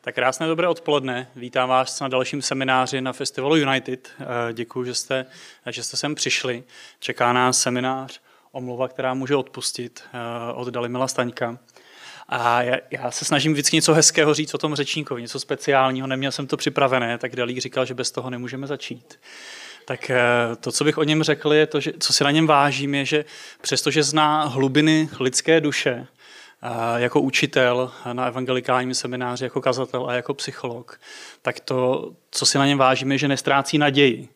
Tak krásné dobré odpoledne. Vítám vás na dalším semináři na festivalu United. Eh, Děkuji, že jste, že jste sem přišli. Čeká nás seminář Omluva, která může odpustit eh, od Dalimila Staňka. A já, já se snažím vždycky něco hezkého říct o tom řečníkovi, něco speciálního, neměl jsem to připravené, tak Dalí říkal, že bez toho nemůžeme začít. Tak eh, to, co bych o něm řekl, je to, že, co si na něm vážím, je, že přestože zná hlubiny lidské duše, jako učitel na evangelikálním semináři, jako kazatel a jako psycholog, tak to, co si na něm vážíme, je, že nestrácí naději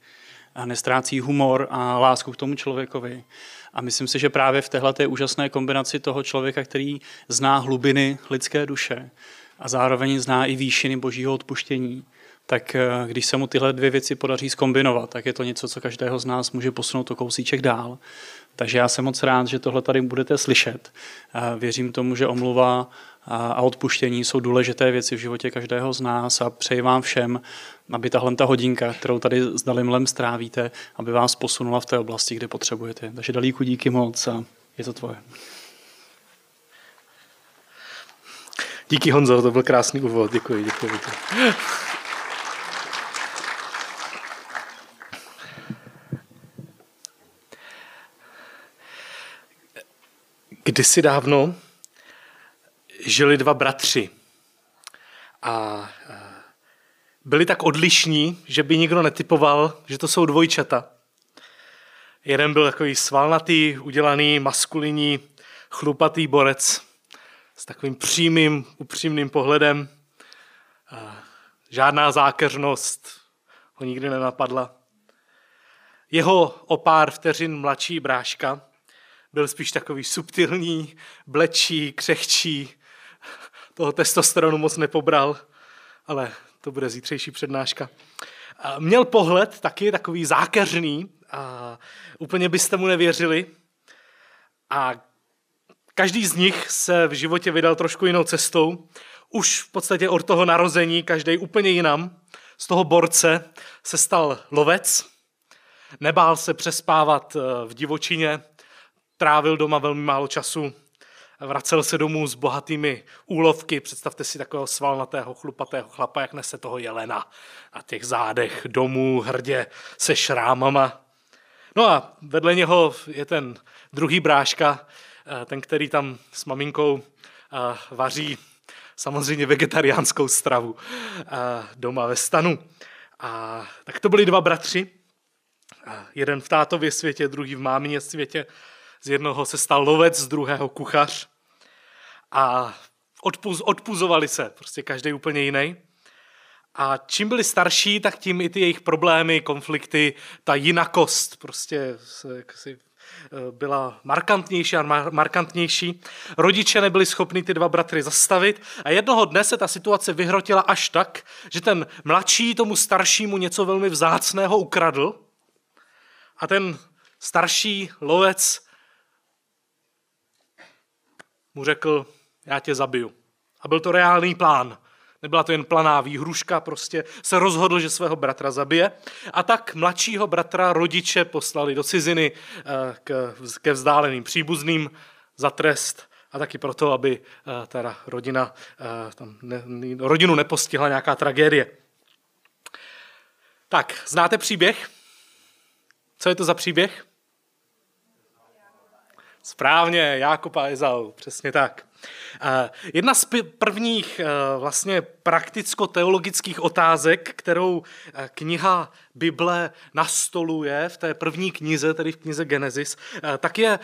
a nestrácí humor a lásku k tomu člověkovi. A myslím si, že právě v téhle té úžasné kombinaci toho člověka, který zná hlubiny lidské duše a zároveň zná i výšiny božího odpuštění, tak eh, když se mu tyhle dvě věci podaří skombinovat, tak je to něco, co každého z nás může posunout o kousíček dál. Takže já jsem moc rád, že tohle tady budete slyšet. Věřím tomu, že omluva a odpuštění jsou důležité věci v životě každého z nás a přeji vám všem, aby tahle ta hodinka, kterou tady s Dalimlem strávíte, aby vás posunula v té oblasti, kde potřebujete. Takže Dalíku díky moc a je to tvoje. Díky Honzo, to byl krásný úvod. Děkuji, děkuji. děkuji. Kdysi dávno žili dva bratři a byli tak odlišní, že by nikdo netypoval, že to jsou dvojčata. Jeden byl takový svalnatý, udělaný, maskulinní, chlupatý borec s takovým přímým, upřímným pohledem. Žádná zákeřnost ho nikdy nenapadla. Jeho o pár vteřin mladší bráška byl spíš takový subtilní, blečí, křehčí. Toho testosteronu moc nepobral, ale to bude zítřejší přednáška. Měl pohled taky takový zákeřný a úplně byste mu nevěřili. A každý z nich se v životě vydal trošku jinou cestou. Už v podstatě od toho narození, každý úplně jinam. Z toho borce se stal lovec, nebál se přespávat eh, v divočině, trávil doma velmi málo času, vracel se domů s bohatými úlovky. Představte si takového svalnatého, chlupatého chlapa, jak nese toho jelena na těch zádech domů, hrdě se šrámama. No a vedle něho je ten druhý bráška, eh, ten, který tam s maminkou eh, vaří samozřejmě vegetariánskou stravu eh, doma ve stanu. A tak to byli dva bratři, jeden v tátově světě, druhý v mámině světě. Z jednoho se stal lovec, z druhého kuchař. A odpuz, odpuzovali se, prostě každý úplně jiný. A čím byli starší, tak tím i ty jejich problémy, konflikty, ta jinakost prostě si eh, byla markantnější a markantnější. Rodiče nebyli schopni ty dva bratry zastavit a jednoho dne se ta situace vyhrotila až tak, že ten mladší tomu staršímu něco velmi vzácného ukradl a ten starší lovec mu řekl, já tě zabiju. A byl to reálný plán. Nebyla to jen planá výhruška, prostě se rozhodl, že svého bratra zabije. A tak mladšího bratra rodiče poslali do ciziny eh, ke vzdáleným příbuzným za trest a taky proto, aby eh, teda rodina, eh, tam ne, rodinu nepostihla nějaká tragédie. Tak, znáte příběh? Co je to za příběh? Správně, Jákob a Ezau, přesně tak. Jedna z prvních eh, vlastně prakticko-teologických otázek, kterou eh, kniha Bible nastoluje v té první knize, tedy v knize Genesis, eh, tak je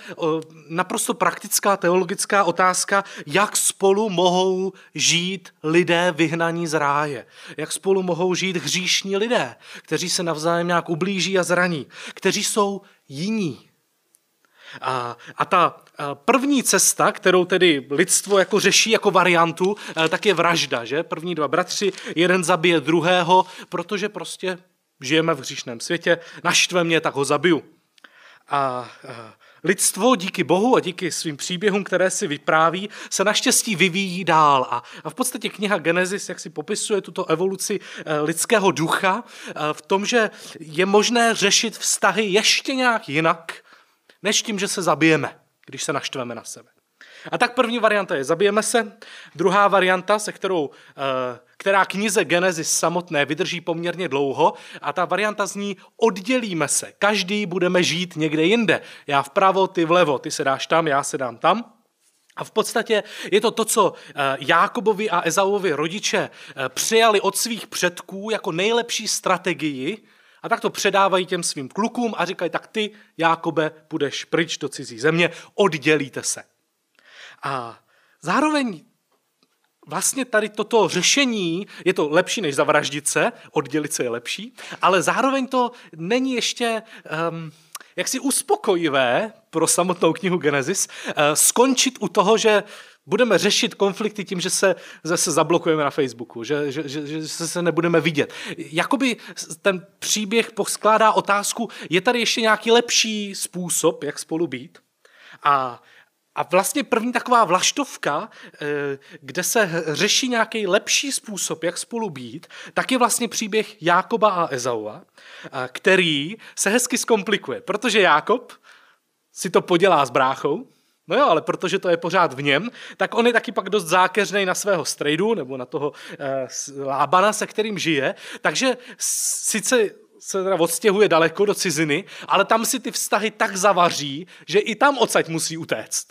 naprosto praktická teologická otázka, jak spolu mohou žít lidé vyhnaní z ráje. Jak spolu mohou žít hříšní lidé, kteří se navzájem nějak ublíží a zraní, kteří jsou jiní, a, a ta první cesta, kterou tedy lidstvo jako řeší jako variantu, tak je vražda. Že? První dva bratři, jeden zabije druhého, protože prostě žijeme v hříšném světě, naštve mě, tak ho zabiju. A, a lidstvo díky Bohu a díky svým příběhům, které si vypráví, se naštěstí vyvíjí dál. A, a v podstatě kniha Genesis, jak si popisuje tuto evoluci e, lidského ducha, e, v tom, že je možné řešit vztahy ještě nějak jinak, než tím, že se zabijeme, když se naštveme na sebe. A tak první varianta je zabijeme se, druhá varianta, se kterou, eh, která knize Genesis samotné vydrží poměrně dlouho a ta varianta zní oddělíme se, každý budeme žít někde jinde. Já vpravo, ty vlevo, ty se dáš tam, já se dám tam. A v podstatě je to to, co eh, Jákobovi a Ezauovi rodiče eh, přijali od svých předků jako nejlepší strategii a tak to předávají těm svým klukům a říkají, tak ty, Jákobe, půjdeš pryč do cizí země, oddělíte se. A zároveň vlastně tady toto řešení, je to lepší než zavraždit se, oddělit se je lepší, ale zároveň to není ještě um, jaksi uspokojivé pro samotnou knihu Genesis uh, skončit u toho, že budeme řešit konflikty tím, že se zase zablokujeme na Facebooku, že, že, že, že se nebudeme vidět. Jakoby ten příběh poskládá otázku, je tady ještě nějaký lepší způsob, jak spolu být? A a vlastně první taková vlaštovka, eh, kde se řeší nějaký lepší způsob, jak spolu být, tak je vlastně příběh Jákoba a Ezaua, eh, který se hezky zkomplikuje, protože Jákob si to podělá s bráchou, No jo, ale protože to je pořád v něm, tak on je taky pak dost zákeřný na svého strejdu nebo na toho eh, lábana, se kterým žije. Takže sice se teda odstěhuje daleko do ciziny, ale tam si ty vztahy tak zavaří, že i tam odsaď musí utéct.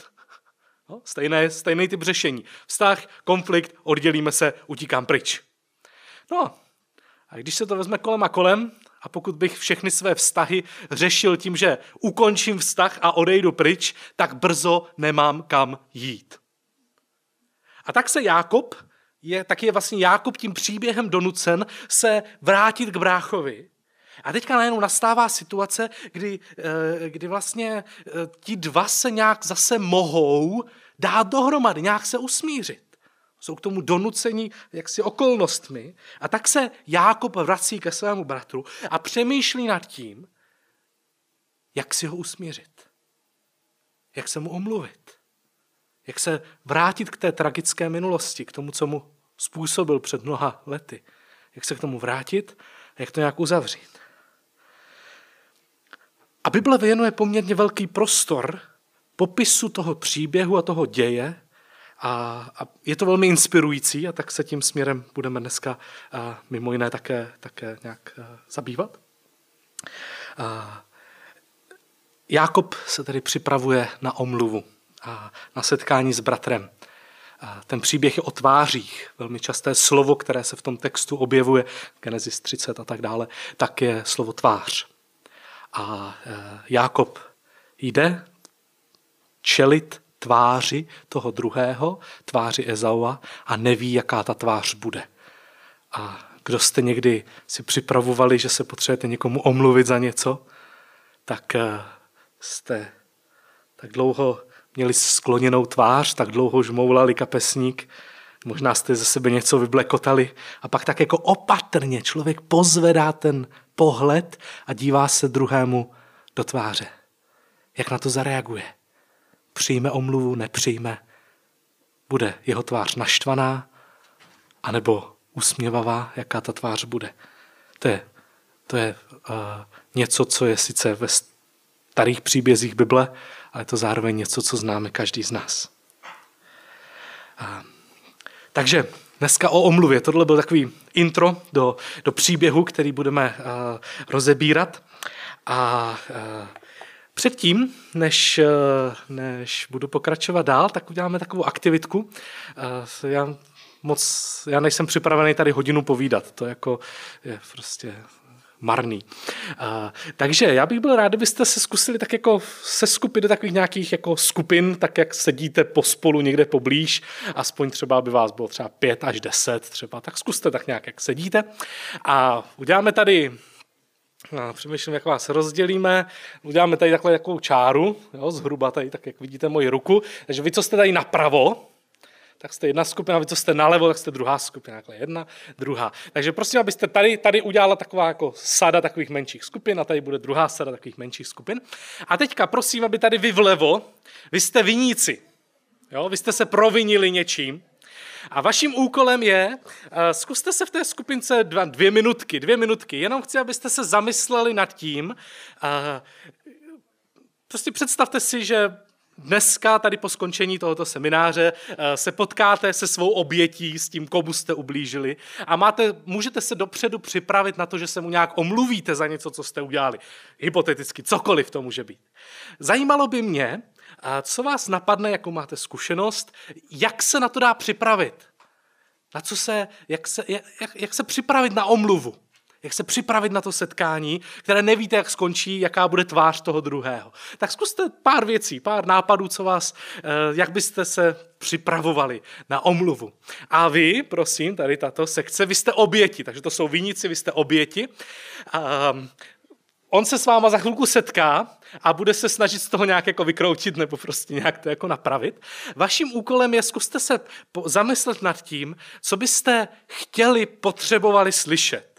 No, stejné, stejný typ řešení. Vztah, konflikt, oddělíme se, utíkám pryč. No, a když se to vezme kolem a kolem, a pokud bych všechny své vztahy řešil tím, že ukončím vztah a odejdu pryč, tak brzo nemám kam jít. A tak se Jákob, je, tak je vlastně Jákob tím příběhem donucen se vrátit k bráchovi. A teďka najednou nastává situace, kdy, eh, kdy vlastně eh, ti dva se nějak zase mohou dát dohromady, nějak se usmířit. Jsou k tomu donucení jaksi okolnostmi. A tak se Jákob vrací ke svému bratru a přemýšlí nad tím, jak si ho usmířit. Jak se mu omluvit. Jak se vrátit k té tragické minulosti, k tomu, co mu způsobil před mnoha lety. Jak se k tomu vrátit a jak to nějak uzavřít. A Bible věnuje poměrně velký prostor popisu toho příběhu a toho děje, a, a je to velmi inspirující a tak se tím směrem budeme dneska a, mimo jiné také, také nějak a, zabývat. A, Jákob se tedy připravuje na omluvu a na setkání s bratrem. A ten příběh je o tvářích. Velmi časté slovo, které se v tom textu objevuje, Genesis 30 a tak dále, tak je slovo tvář. A e, Jákob jde čelit tváři toho druhého, tváři Ezaua a neví, jaká ta tvář bude. A kdo jste někdy si připravovali, že se potřebujete někomu omluvit za něco, tak eh, jste tak dlouho měli skloněnou tvář, tak dlouho žmoulali kapesník, možná jste ze sebe něco vyblekotali a pak tak jako opatrně člověk pozvedá ten pohled a dívá se druhému do tváře. Jak na to zareaguje? Přijme omluvu, nepřijme, bude jeho tvář naštvaná, anebo usměvavá, jaká ta tvář bude. To je, to je uh, něco, co je sice ve starých příbězích Bible, ale je to zároveň něco, co známe každý z nás. Uh, takže dneska o omluvě. Tohle byl takový intro do, do příběhu, který budeme uh, rozebírat. A uh, Předtím, než, eh, než budu pokračovat dál, tak uděláme takovou aktivitku. Eh, já moc, já nejsem připravený tady hodinu povídat, to jako je prostě marný. Uh, takže já bych byl rád, kdybyste se zkusili tak jako se skupit do takových nějakých jako skupin, tak jak sedíte pospolu někde poblíž, aspoň třeba by vás bylo třeba pět až deset třeba, tak zkuste tak nějak, jak sedíte. A uděláme tady přemýšlím, jak vás rozdělíme. Uděláme tady takhle takovou čáru, jo, zhruba tady, tak jak vidíte moji ruku. Takže vy, co jste tady napravo, tak jste jedna skupina, vy, co jste nalevo, tak jste druhá skupina, takhle jedna, druhá. Takže prosím, abyste tady, tady udělala taková jako sada takových menších skupin a tady bude druhá sada takových menších skupin. A teďka prosím, aby tady vy vlevo, vy jste viníci. Jo, vy jste se provinili něčím, a vaším úkolem je, eh, zkuste se v té skupince dva, dvě minutky, dvě minutky, jenom chci, abyste se zamysleli nad tím, eh, prostě představte si, že dneska tady po skončení tohoto semináře eh, se potkáte se svou obětí, s tím, komu jste ublížili a máte, můžete se dopředu připravit na to, že se mu nějak omluvíte za něco, co jste udělali. Hypoteticky, cokoliv to může být. Zajímalo by mě, co vás napadne, jakou máte zkušenost, jak se na to dá připravit. Na co se, jak, se, jak, jak se připravit na omluvu jak se připravit na to setkání, které nevíte, jak skončí, jaká bude tvář toho druhého. Tak zkuste pár věcí, pár nápadů, co vás, eh, jak byste se připravovali na omluvu. A vy, prosím, tady tato sekce, vy jste oběti, takže to jsou viníci, vy jste oběti. On se s váma za chvilku setká a bude se snažit z toho nějak jako vykroutit nebo prostě nějak to jako napravit. Vaším úkolem je, zkuste se zamyslet nad tím, co byste chtěli, potřebovali slyšet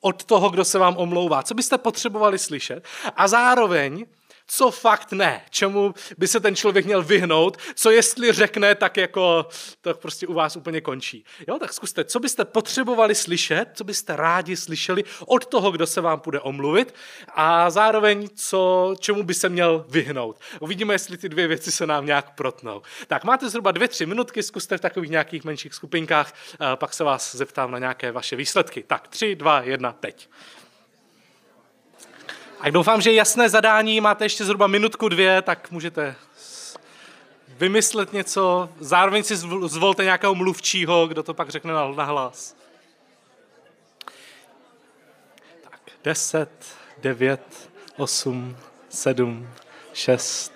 od toho, kdo se vám omlouvá. Co byste potřebovali slyšet? A zároveň co fakt ne, čemu by se ten člověk měl vyhnout, co jestli řekne, tak jako to prostě u vás úplně končí. Jo, tak zkuste, co byste potřebovali slyšet, co byste rádi slyšeli od toho, kdo se vám bude omluvit a zároveň, co, čemu by se měl vyhnout. Uvidíme, jestli ty dvě věci se nám nějak protnou. Tak máte zhruba dvě, tři minutky, zkuste v takových nějakých menších skupinkách, pak se vás zeptám na nějaké vaše výsledky. Tak, tři, dva, jedna, teď. A doufám, že jasné zadání, máte ještě zhruba minutku, dvě, tak můžete vymyslet něco, zároveň si zvolte nějakého mluvčího, kdo to pak řekne na hlas. Tak, deset, devět, osm, sedm, šest,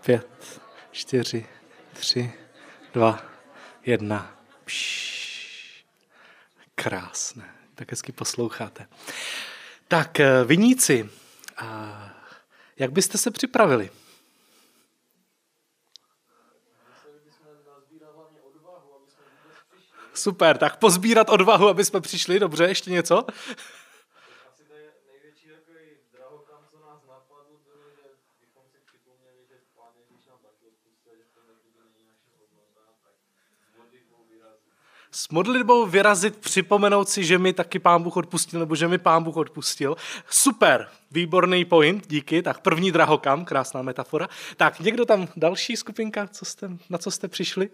pět, čtyři, tři, dva, jedna. Pš. Krásné, tak hezky posloucháte. Tak, viníci, a jak byste se připravili? Super, tak pozbírat odvahu, aby jsme přišli. Dobře, ještě něco? S modlitbou vyrazit, připomenout si, že mi taky pán Bůh odpustil, nebo že mi pán Bůh odpustil. Super, výborný point, díky. Tak první drahokam, krásná metafora. Tak někdo tam další skupinka, co jste, na co jste přišli?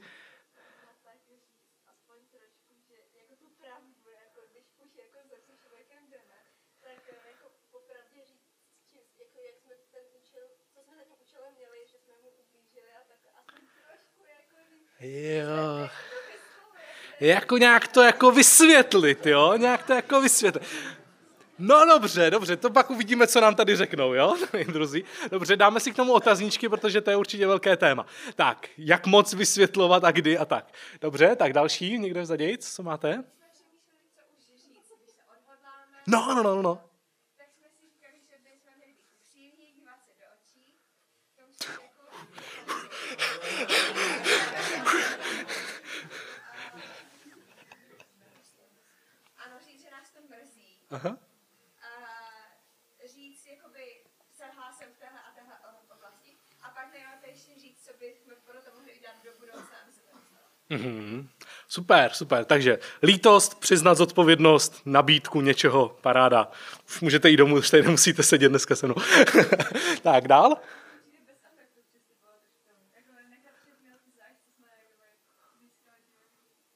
Jo jako nějak to jako vysvětlit, jo? Nějak to jako vysvětlit. No dobře, dobře, to pak uvidíme, co nám tady řeknou, jo, druzí. Dobře, dáme si k tomu otazníčky, protože to je určitě velké téma. Tak, jak moc vysvětlovat a kdy a tak. Dobře, tak další, někde vzaději, co máte? No, no, no, no. Aha. A říct, jakoby, selhal jsem v téhle a téhle oblasti. A pak nejlépe ještě říct, co bychom pro to mohli udělat do budoucna, aby se to Mm-hmm. Super, super. Takže lítost, přiznat zodpovědnost, nabídku něčeho, paráda. Už můžete jít domů, už tady nemusíte sedět dneska se mnou. tak, dál?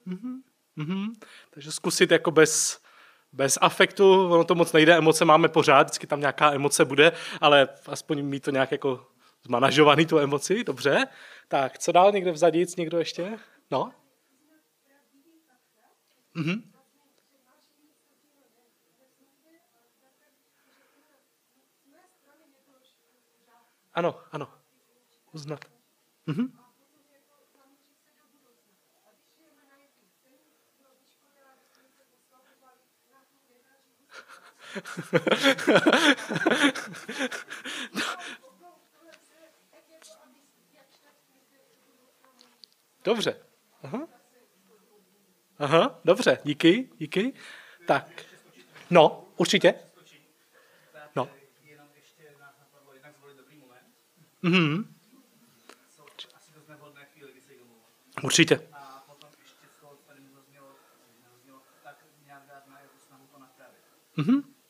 Mm-hmm. Mm-hmm. Takže zkusit jako bez, bez afektu, ono to moc nejde, emoce máme pořád, vždycky tam nějaká emoce bude, ale aspoň mít to nějak jako zmanažovaný tu emoci, dobře. Tak, co dál, někde vzadí, někdo ještě? No? Mhm. Ano, ano. Uznat. Mhm. Dobře. Aha. Aha, dobře, díky, díky. Tak, no, určitě. No. Mhm. Určitě. Mhm.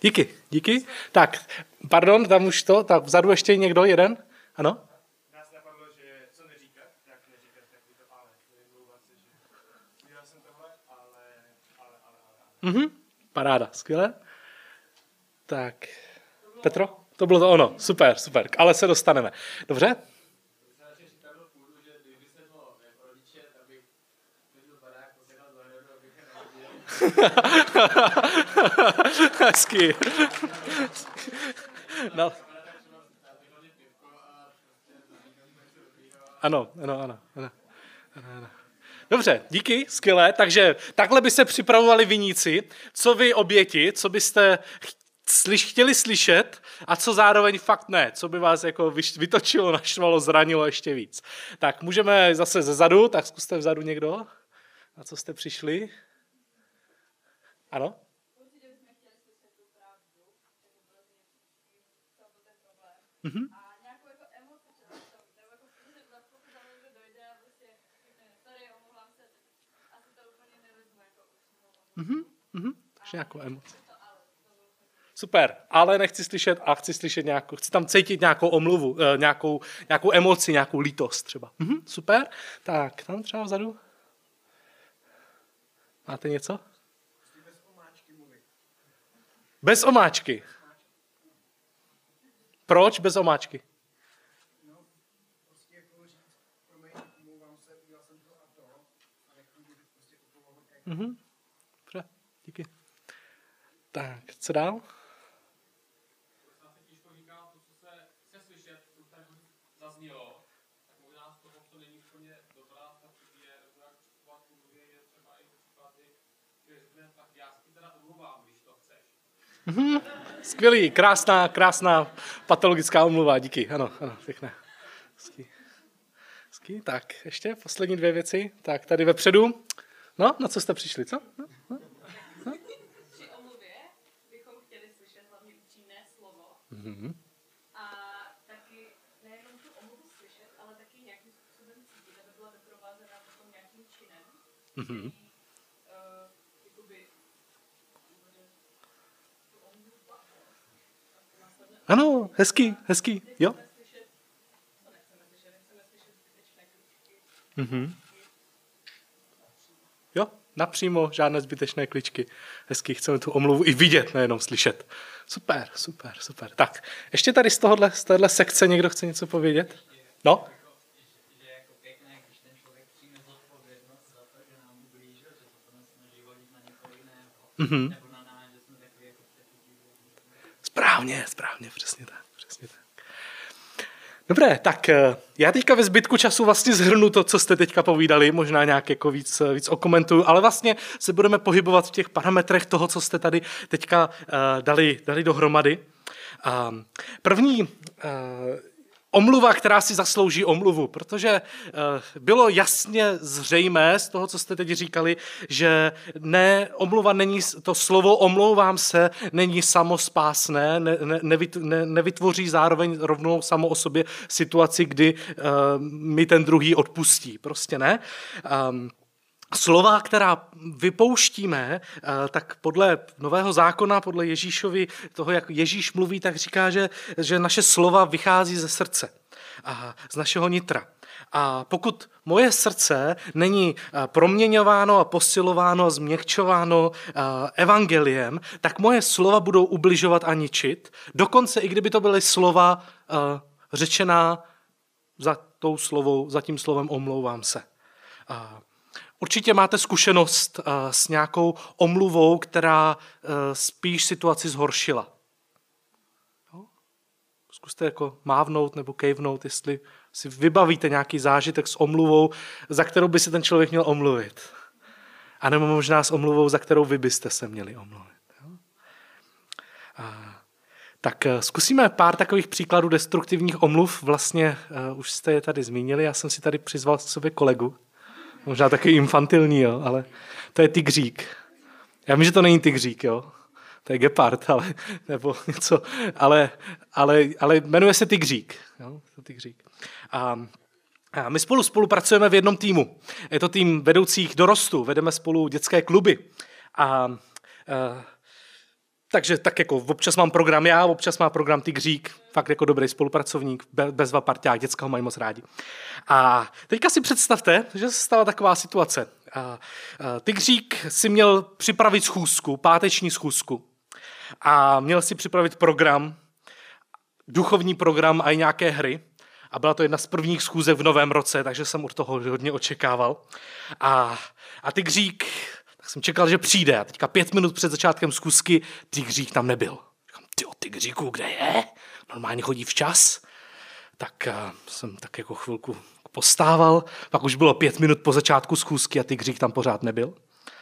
Díky, díky. Tak, pardon, tam už to, tak vzadu ještě někdo, jeden? Ano? Mhm. Paráda, skvěle. Tak, Petro? To bylo to ono, super, super, ale se dostaneme. Dobře? Hezky. No. Ano, ano, ano, ano. ano, ano. Dobře, díky, skvělé. Takže takhle by se připravovali viníci. Co vy oběti, co byste slyš, chtěli slyšet a co zároveň fakt ne, co by vás jako vytočilo, naštvalo, zranilo ještě víc. Tak můžeme zase ze zadu, tak zkuste vzadu někdo. Na co jste přišli? Ano? Mhm. A nějakou jako emoci třeba v tom, nebo jako protože za pokud za mnou dojde a prostě řekne, sorry, omlouvám se, asi to úplně nevezmu jako upřímnou omluvu. Mhm. Ještě nějakou emoci. Super, ale nechci slyšet a chci slyšet nějakou, chci tam cítit nějakou omluvu, eh, nějakou, nějakou emoci, nějakou lítost třeba. Mhm, super, tak tam třeba vzadu. Máte něco? Bez omáčky. Proč bez omáčky? Mhm. Dobře, díky. Tak, co dál? Já Skvělý, krásná, krásná patologická omluva, díky, ano, ano, pěkné. Hezký. Hezký. Tak, ještě poslední dvě věci. Tak, tady vepředu. No, na co jste přišli, co? No, no. Při omluvě bychom chtěli slyšet hlavně upřímné slovo. Mhm. A taky nejenom tu omluvu slyšet, ale taky nějakým způsobem cítit, aby byla doprovázena potom nějakým činem, Mhm. který uh, jakoby uvedl tu omluvu v platnost. A následně Ano, hezký, hezký, jo. Mhm. Jo, napřímo, žádné zbytečné kličky. Hezky, chceme tu omluvu i vidět, nejenom slyšet. Super, super, super. Tak, ještě tady z tohohle, z téhle sekce někdo chce něco povědět? No? že Správně, správně, přesně tak, přesně tak. Dobré, tak eh, já teďka ve zbytku času vlastně zhrnu to, co jste teďka povídali, možná nějak jako víc, eh, víc okomentuju, ale vlastně se budeme pohybovat v těch parametrech toho, co jste tady teďka uh, dali, dali dohromady. Um, první uh, omluva, která si zaslouží omluvu, protože uh, bylo jasně zřejmé z toho, co jste teď říkali, že ne, omluva není, to slovo omlouvám se, není samospásné, ne, ne, ne, nevytvoří zároveň rovnou samo o sobě situaci, kdy uh, mi ten druhý odpustí. Prostě ne. Um, Slova, která vypouštíme, eh, tak podle Nového zákona, podle Ježíšovi, toho, jak Ježíš mluví, tak říká, že, že naše slova vychází ze srdce a z našeho nitra. A pokud moje srdce není eh, proměňováno a posilováno a změkčováno eh, evangeliem, tak moje slova budou ubližovat a ničit. Dokonce i kdyby to byly slova řečená za, tou slovou, za tím slovem omlouvám se. Určitě máte zkušenost s nějakou omluvou, která spíš situaci zhoršila. Zkuste jako mávnout nebo kejvnout, jestli si vybavíte nějaký zážitek s omluvou, za kterou by se ten člověk měl omluvit. A nebo možná s omluvou, za kterou vy byste se měli omluvit. Tak zkusíme pár takových příkladů destruktivních omluv. Vlastně už jste je tady zmínili, já jsem si tady přizval k sobě kolegu. Možná taky infantilní, jo, ale to je tygřík. Já vím, že to není tygřík, jo. to je gepard, ale, nebo něco, ale, ale, ale jmenuje se Tigřík. Jo, to Tigřík. A, a my spolu spolupracujeme v jednom týmu. Je to tým vedoucích dorostu, vedeme spolu dětské kluby. A, a takže tak jako občas mám program já, občas má program Tigřík, fakt jako dobrý spolupracovník, be- bezva parťák, děcka ho mají moc rádi. A teďka si představte, že se stala taková situace. A, a Tigřík si měl připravit schůzku, páteční schůzku. A měl si připravit program, duchovní program a i nějaké hry. A byla to jedna z prvních schůzek v novém roce, takže jsem od toho hodně očekával. A, a Tigřík tak jsem čekal, že přijde a teďka pět minut před začátkem zkusky Tigřík tam nebyl. Říkám, ty o Tigříku, kde je? Normálně chodí včas. Tak uh, jsem tak jako chvilku postával, pak už bylo pět minut po začátku schůzky a Tigřík tam pořád nebyl.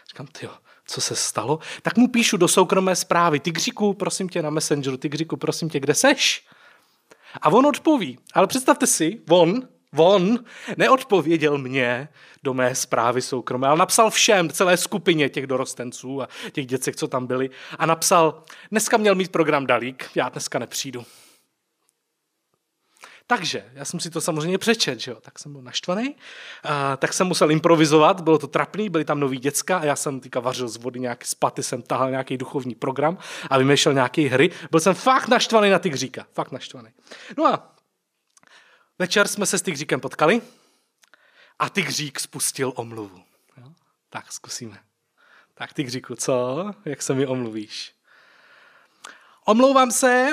Říkám, ty co se stalo? Tak mu píšu do soukromé zprávy, Tigříku, prosím tě na Messengeru, Tigříku, prosím tě, kde seš? A on odpoví, ale představte si, on, On neodpověděl mě do mé zprávy soukromé, ale napsal všem, celé skupině těch dorostenců a těch děcek, co tam byli. A napsal, dneska měl mít program Dalík, já dneska nepřijdu. Takže, já jsem si to samozřejmě přečet, že jo? tak jsem byl naštvaný, a, tak jsem musel improvizovat, bylo to trapný, byly tam noví děcka a já jsem týka vařil z vody nějaký spaty, jsem tahal nějaký duchovní program a vymýšlel nějaké hry. Byl jsem fakt naštvaný na ty Tygříka, fakt naštvaný. No a Večer jsme se s Tygříkem potkali a Tygřík spustil omluvu. Jo? Tak zkusíme. Tak Tygříku, co? Jak se mi omluvíš? Omlouvám se,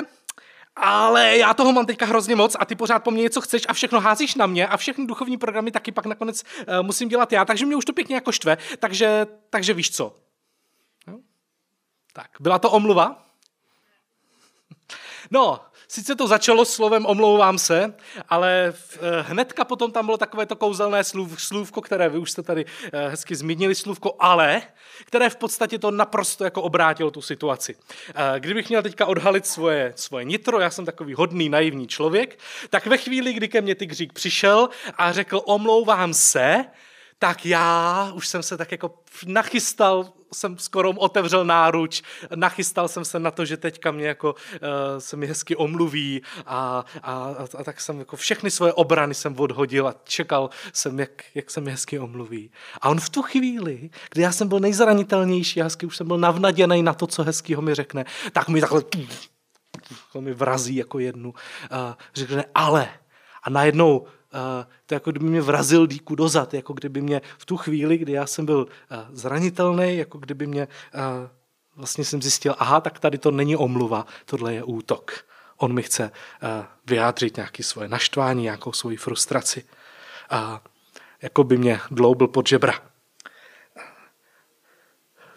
ale já toho mám teďka hrozně moc a ty pořád po mně něco chceš a všechno házíš na mě a všechny duchovní programy taky pak nakonec uh, musím dělat já, takže mě už to pěkně jako štve, takže, takže víš co. Jo? Tak, byla to omluva? No, Sice to začalo slovem omlouvám se, ale eh, hnedka potom tam bylo takové to kouzelné slův, slůvko, které vy už jste tady eh, hezky zmínili, slůvko ale, které v podstatě to naprosto jako obrátilo tu situaci. Eh, kdybych měl teďka odhalit svoje, svoje nitro, já jsem takový hodný, naivní člověk, tak ve chvíli, kdy ke mně Tygřík přišel a řekl omlouvám se, tak já už jsem se tak jako nachystal, jsem skoro otevřel náruč, nachystal jsem se na to, že teďka mě jako uh, se mi hezky omluví a, a, a, tak jsem jako všechny svoje obrany jsem odhodil a čekal jsem, jak, jak se mi hezky omluví. A on v tu chvíli, kdy já jsem byl nejzranitelnější, já hezky už jsem byl navnaděný na to, co hezkýho mi řekne, tak mi takhle mi vrazí jako jednu, uh, řekne ale. A najednou to jako kdyby mě vrazil díku dozad, jako kdyby mě v tu chvíli, kdy já jsem byl zranitelný, jako kdyby mě vlastně jsem zjistil, aha, tak tady to není omluva, tohle je útok. On mi chce vyjádřit nějaké svoje naštvání, nějakou svoji frustraci. A jako by mě dloubil pod žebra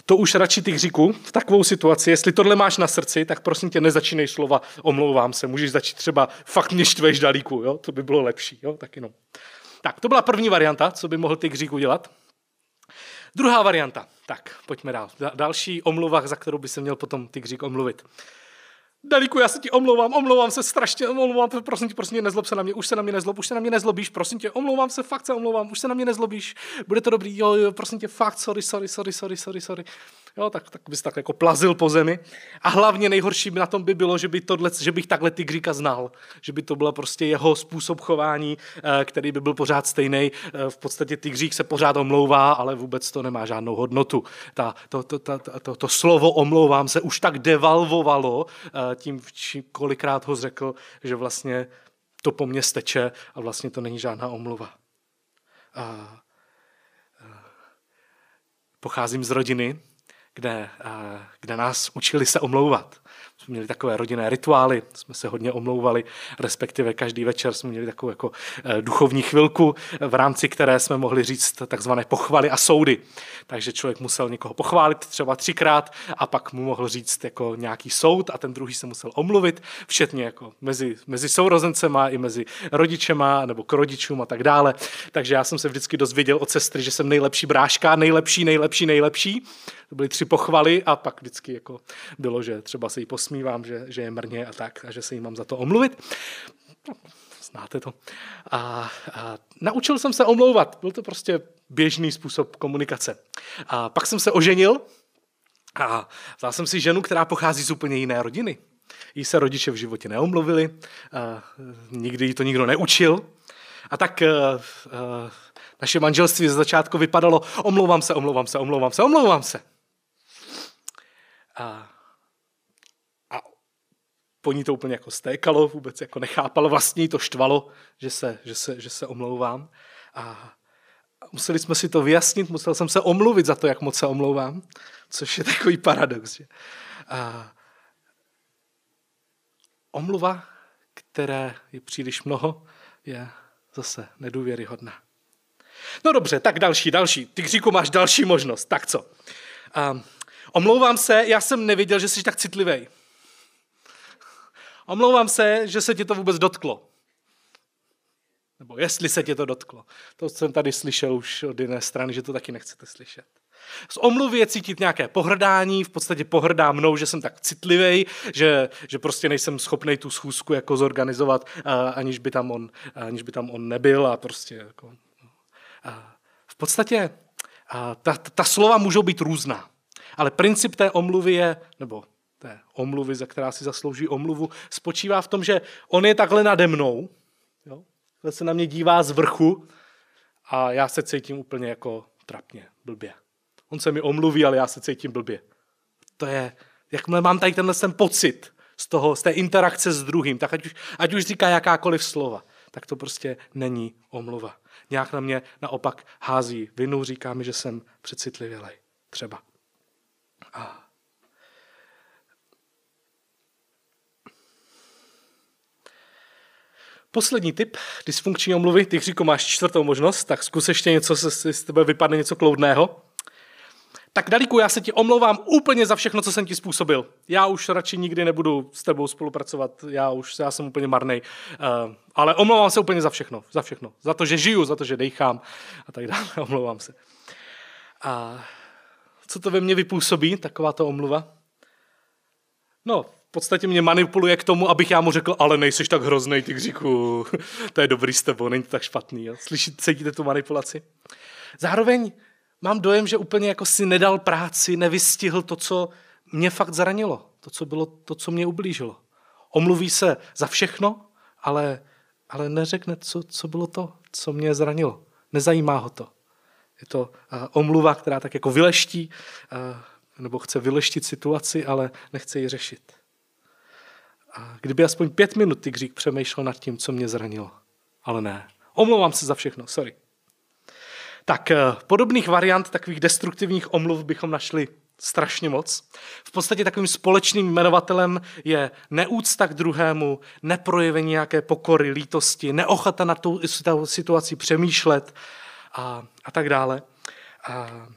to už radši ty říku v takovou situaci, jestli tohle máš na srdci, tak prosím tě nezačínej slova omlouvám se, můžeš začít třeba fakt mě štveš dalíku, jo? to by bylo lepší, jo? tak jenom. Tak, to byla první varianta, co by mohl ty Křík udělat. Druhá varianta, tak pojďme dál. Další omluva, za kterou by se měl potom ty omluvit. Dalíku, já se ti omlouvám, omlouvám se strašně, omlouvám se, prosím tě, prosím tě, nezlob se na mě, už se na mě nezlob, už se na mě nezlobíš, prosím tě, omlouvám se, fakt se omlouvám, už se na mě nezlobíš, bude to dobrý, jo, jo, prosím tě, fakt, sorry, sorry, sorry, sorry, sorry, sorry. Jo, tak, tak bys tak jako plazil po zemi. A hlavně nejhorší na tom by bylo, že, by tohle, že bych takhle Tigříka znal. Že by to byla prostě jeho způsob chování, eh, který by byl pořád stejný. Eh, v podstatě Tigřík se pořád omlouvá, ale vůbec to nemá žádnou hodnotu. Ta, to, to, to, to, to slovo omlouvám se už tak devalvovalo eh, tím, kolikrát ho řekl, že vlastně to po mně steče a vlastně to není žádná omluva. A, pocházím z rodiny, kde, kde nás učili se omlouvat jsme měli takové rodinné rituály, jsme se hodně omlouvali, respektive každý večer jsme měli takovou jako eh, duchovní chvilku, v rámci které jsme mohli říct takzvané pochvaly a soudy. Takže člověk musel někoho pochválit třeba třikrát a pak mu mohl říct jako nějaký soud a ten druhý se musel omluvit, všetně jako mezi, mezi sourozencema i mezi rodičema nebo k rodičům a tak dále. Takže já jsem se vždycky dozvěděl od sestry, že jsem nejlepší bráška, nejlepší, nejlepší, nejlepší. To byly tři pochvaly a pak vždycky jako bylo, že třeba se jí posmívám, že, že je mrně a tak a že se jí mám za to omluvit. Znáte to. A, a naučil jsem se omlouvat. Byl to prostě běžný způsob komunikace. A pak jsem se oženil A vzal jsem si ženu, která pochází z úplně jiné rodiny. Jí se rodiče v životě neomluvili, a nikdy jí to nikdo neučil. A tak uh, uh, naše manželství ze začátku vypadalo, omlouvám se, omlouvám se, omlouvám se, omlouvám se. A, a po ní to úplně jako stékalo, vůbec jako nechápalo, vlastně to štvalo, že se, že se, že se omlouvám. A museli jsme si to vyjasnit, musel jsem se omluvit za to, jak moc se omlouvám, což je takový paradox. Že? A omluva, které je příliš mnoho, je zase nedůvěryhodná. No dobře, tak další, další. Ty Kříku máš další možnost. Tak co? Um, omlouvám se, já jsem nevěděl, že jsi tak citlivý. Omlouvám se, že se ti to vůbec dotklo. Nebo jestli se tě to dotklo. To jsem tady slyšel už od jiné strany, že to taky nechcete slyšet. Z omluvy je cítit nějaké pohrdání, v podstatě pohrdá mnou, že jsem tak citlivý, že, že prostě nejsem schopný tu schůzku jako zorganizovat, aniž by tam on, aniž by tam on nebyl a prostě jako, a v podstatě ta, ta slova můžou být různá, ale princip té omluvy je, nebo té omluvy, za která si zaslouží omluvu, spočívá v tom, že on je takhle nade mnou, jo? se na mě dívá z vrchu a já se cítím úplně jako trapně, blbě. On se mi omluví, ale já se cítím blbě. To je, jakmile mám tady tenhle ten pocit z, toho, z té interakce s druhým, tak ať už, ať už říká jakákoliv slova, tak to prostě není omluva. Nějak na mě naopak hází vinu, říká mi, že jsem přecitlivělej. Třeba. Poslední tip, dysfunkční omluvy, ty říko máš čtvrtou možnost, tak zkus ještě něco, se z tebe vypadne něco kloudného. Tak Dalíku, já se ti omlouvám úplně za všechno, co jsem ti způsobil. Já už radši nikdy nebudu s tebou spolupracovat, já už já jsem úplně marný. Uh, ale omlouvám se úplně za všechno, za všechno. Za to, že žiju, za to, že dejchám a tak dále. Omlouvám se. A co to ve mně vypůsobí, taková to omluva? No, v podstatě mě manipuluje k tomu, abych já mu řekl, ale nejseš tak hrozný, ty říku, to je dobrý s tebou, není to tak špatný. Jo? Slyšíte, cítíte tu manipulaci? Zároveň mám dojem, že úplně jako si nedal práci, nevystihl to, co mě fakt zranilo, to, co bylo, to, co mě ublížilo. Omluví se za všechno, ale, ale neřekne, co, co bylo to, co mě zranilo. Nezajímá ho to. Je to uh, omluva, která tak jako vyleští, uh, nebo chce vyleštit situaci, ale nechce ji řešit. A kdyby aspoň pět minut Tygřík přemýšlel nad tím, co mě zranilo. Ale ne. Omlouvám se za všechno, sorry. Tak eh, podobných variant, takových destruktivních omluv bychom našli strašně moc. V podstatě takovým společným jmenovatelem je neúcta k druhému, neprojevení nějaké pokory, lítosti, neochota na tu situaci přemýšlet a, a tak dále. A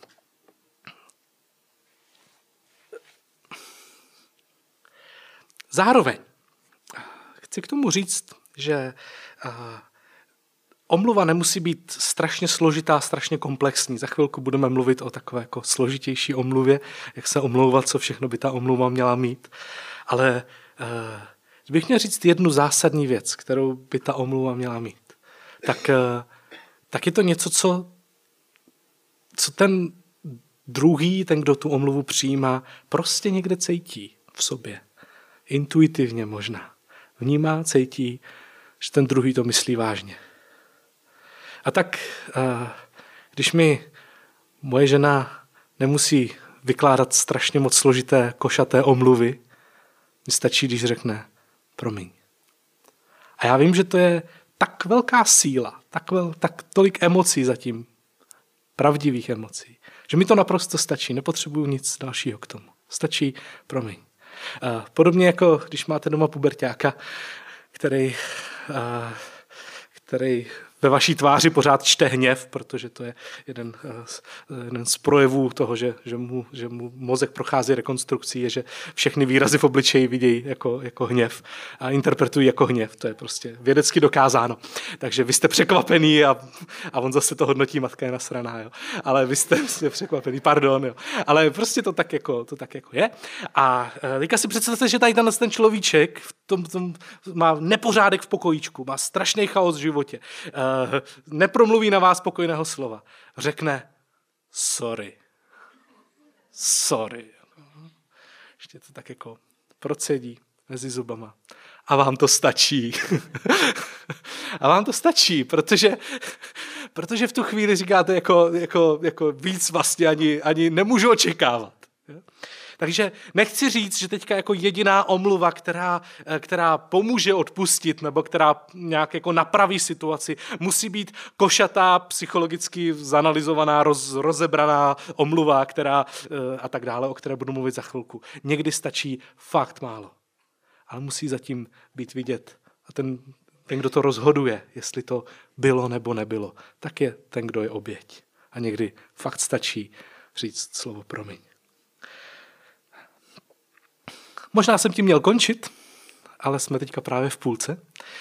zároveň chci k tomu říct, že omluva nemusí být strašně složitá, strašně komplexní. Za chvilku budeme mluvit o takové jako složitější omluvě, jak se omlouvat, co všechno by ta omluva měla mít. Ale uh, kdybych měl říct jednu zásadní věc, kterou by ta omluva měla mít, tak, tak je to něco, co, co ten druhý, ten, kdo tu omluvu přijímá, prostě někde cítí v sobě. Intuitivně možná. Vnímá, cítí, že ten druhý to myslí vážně. A tak, když mi moje žena nemusí vykládat strašně moc složité, košaté omluvy, mi stačí, když řekne promiň. A já vím, že to je tak velká síla, tak, vel, tak tolik emocí zatím, pravdivých emocí, že mi to naprosto stačí, nepotřebuju nic dalšího k tomu. Stačí promiň. Podobně jako když máte doma pubertáka, který, který ve vaší tváři pořád čte hněv, protože to je jeden, eh, jeden z projevů toho, že, že, mu, že mu mozek prochází rekonstrukcí, je, že všechny výrazy v obličeji vidějí jako, jako hněv a interpretují jako hněv. To je prostě vědecky dokázáno. Takže vy jste překvapený a, a on zase to hodnotí, matka je nasraná. Jo. Ale vy jste prostě překvapený, pardon. Jo. Ale prostě to tak jako, to tak jako je. A eh, teďka si představte, že tady ten človíček v tom, tom má nepořádek v pokojíčku, má strašný chaos v životě eh, Eh, nepromluví na vás spokojného slova. Řekne sorry. Sorry. ještě to tak jako procedí mezi zubama. A vám to stačí. a vám to stačí, protože, protože v tu chvíli říkáte, jako, jako, jako víc vlastně ani, ani nemůžu očekávat. Takže nechci říct, že teďka jako jediná omluva, která, eh, která pomůže odpustit nebo která nějak jako napraví situaci, musí být košatá, psychologicky zanalizovaná, roz, rozebraná omluva, která eh, a tak dále, o které budu mluvit za chvilku. Někdy stačí fakt málo, ale musí zatím být vidět. A ten, ten, kdo to rozhoduje, jestli to bylo nebo nebylo, tak je ten, kdo je oběť. A někdy fakt stačí říct slovo promiň. Možná jsem tím měl končit, ale jsme teďka právě v půlce.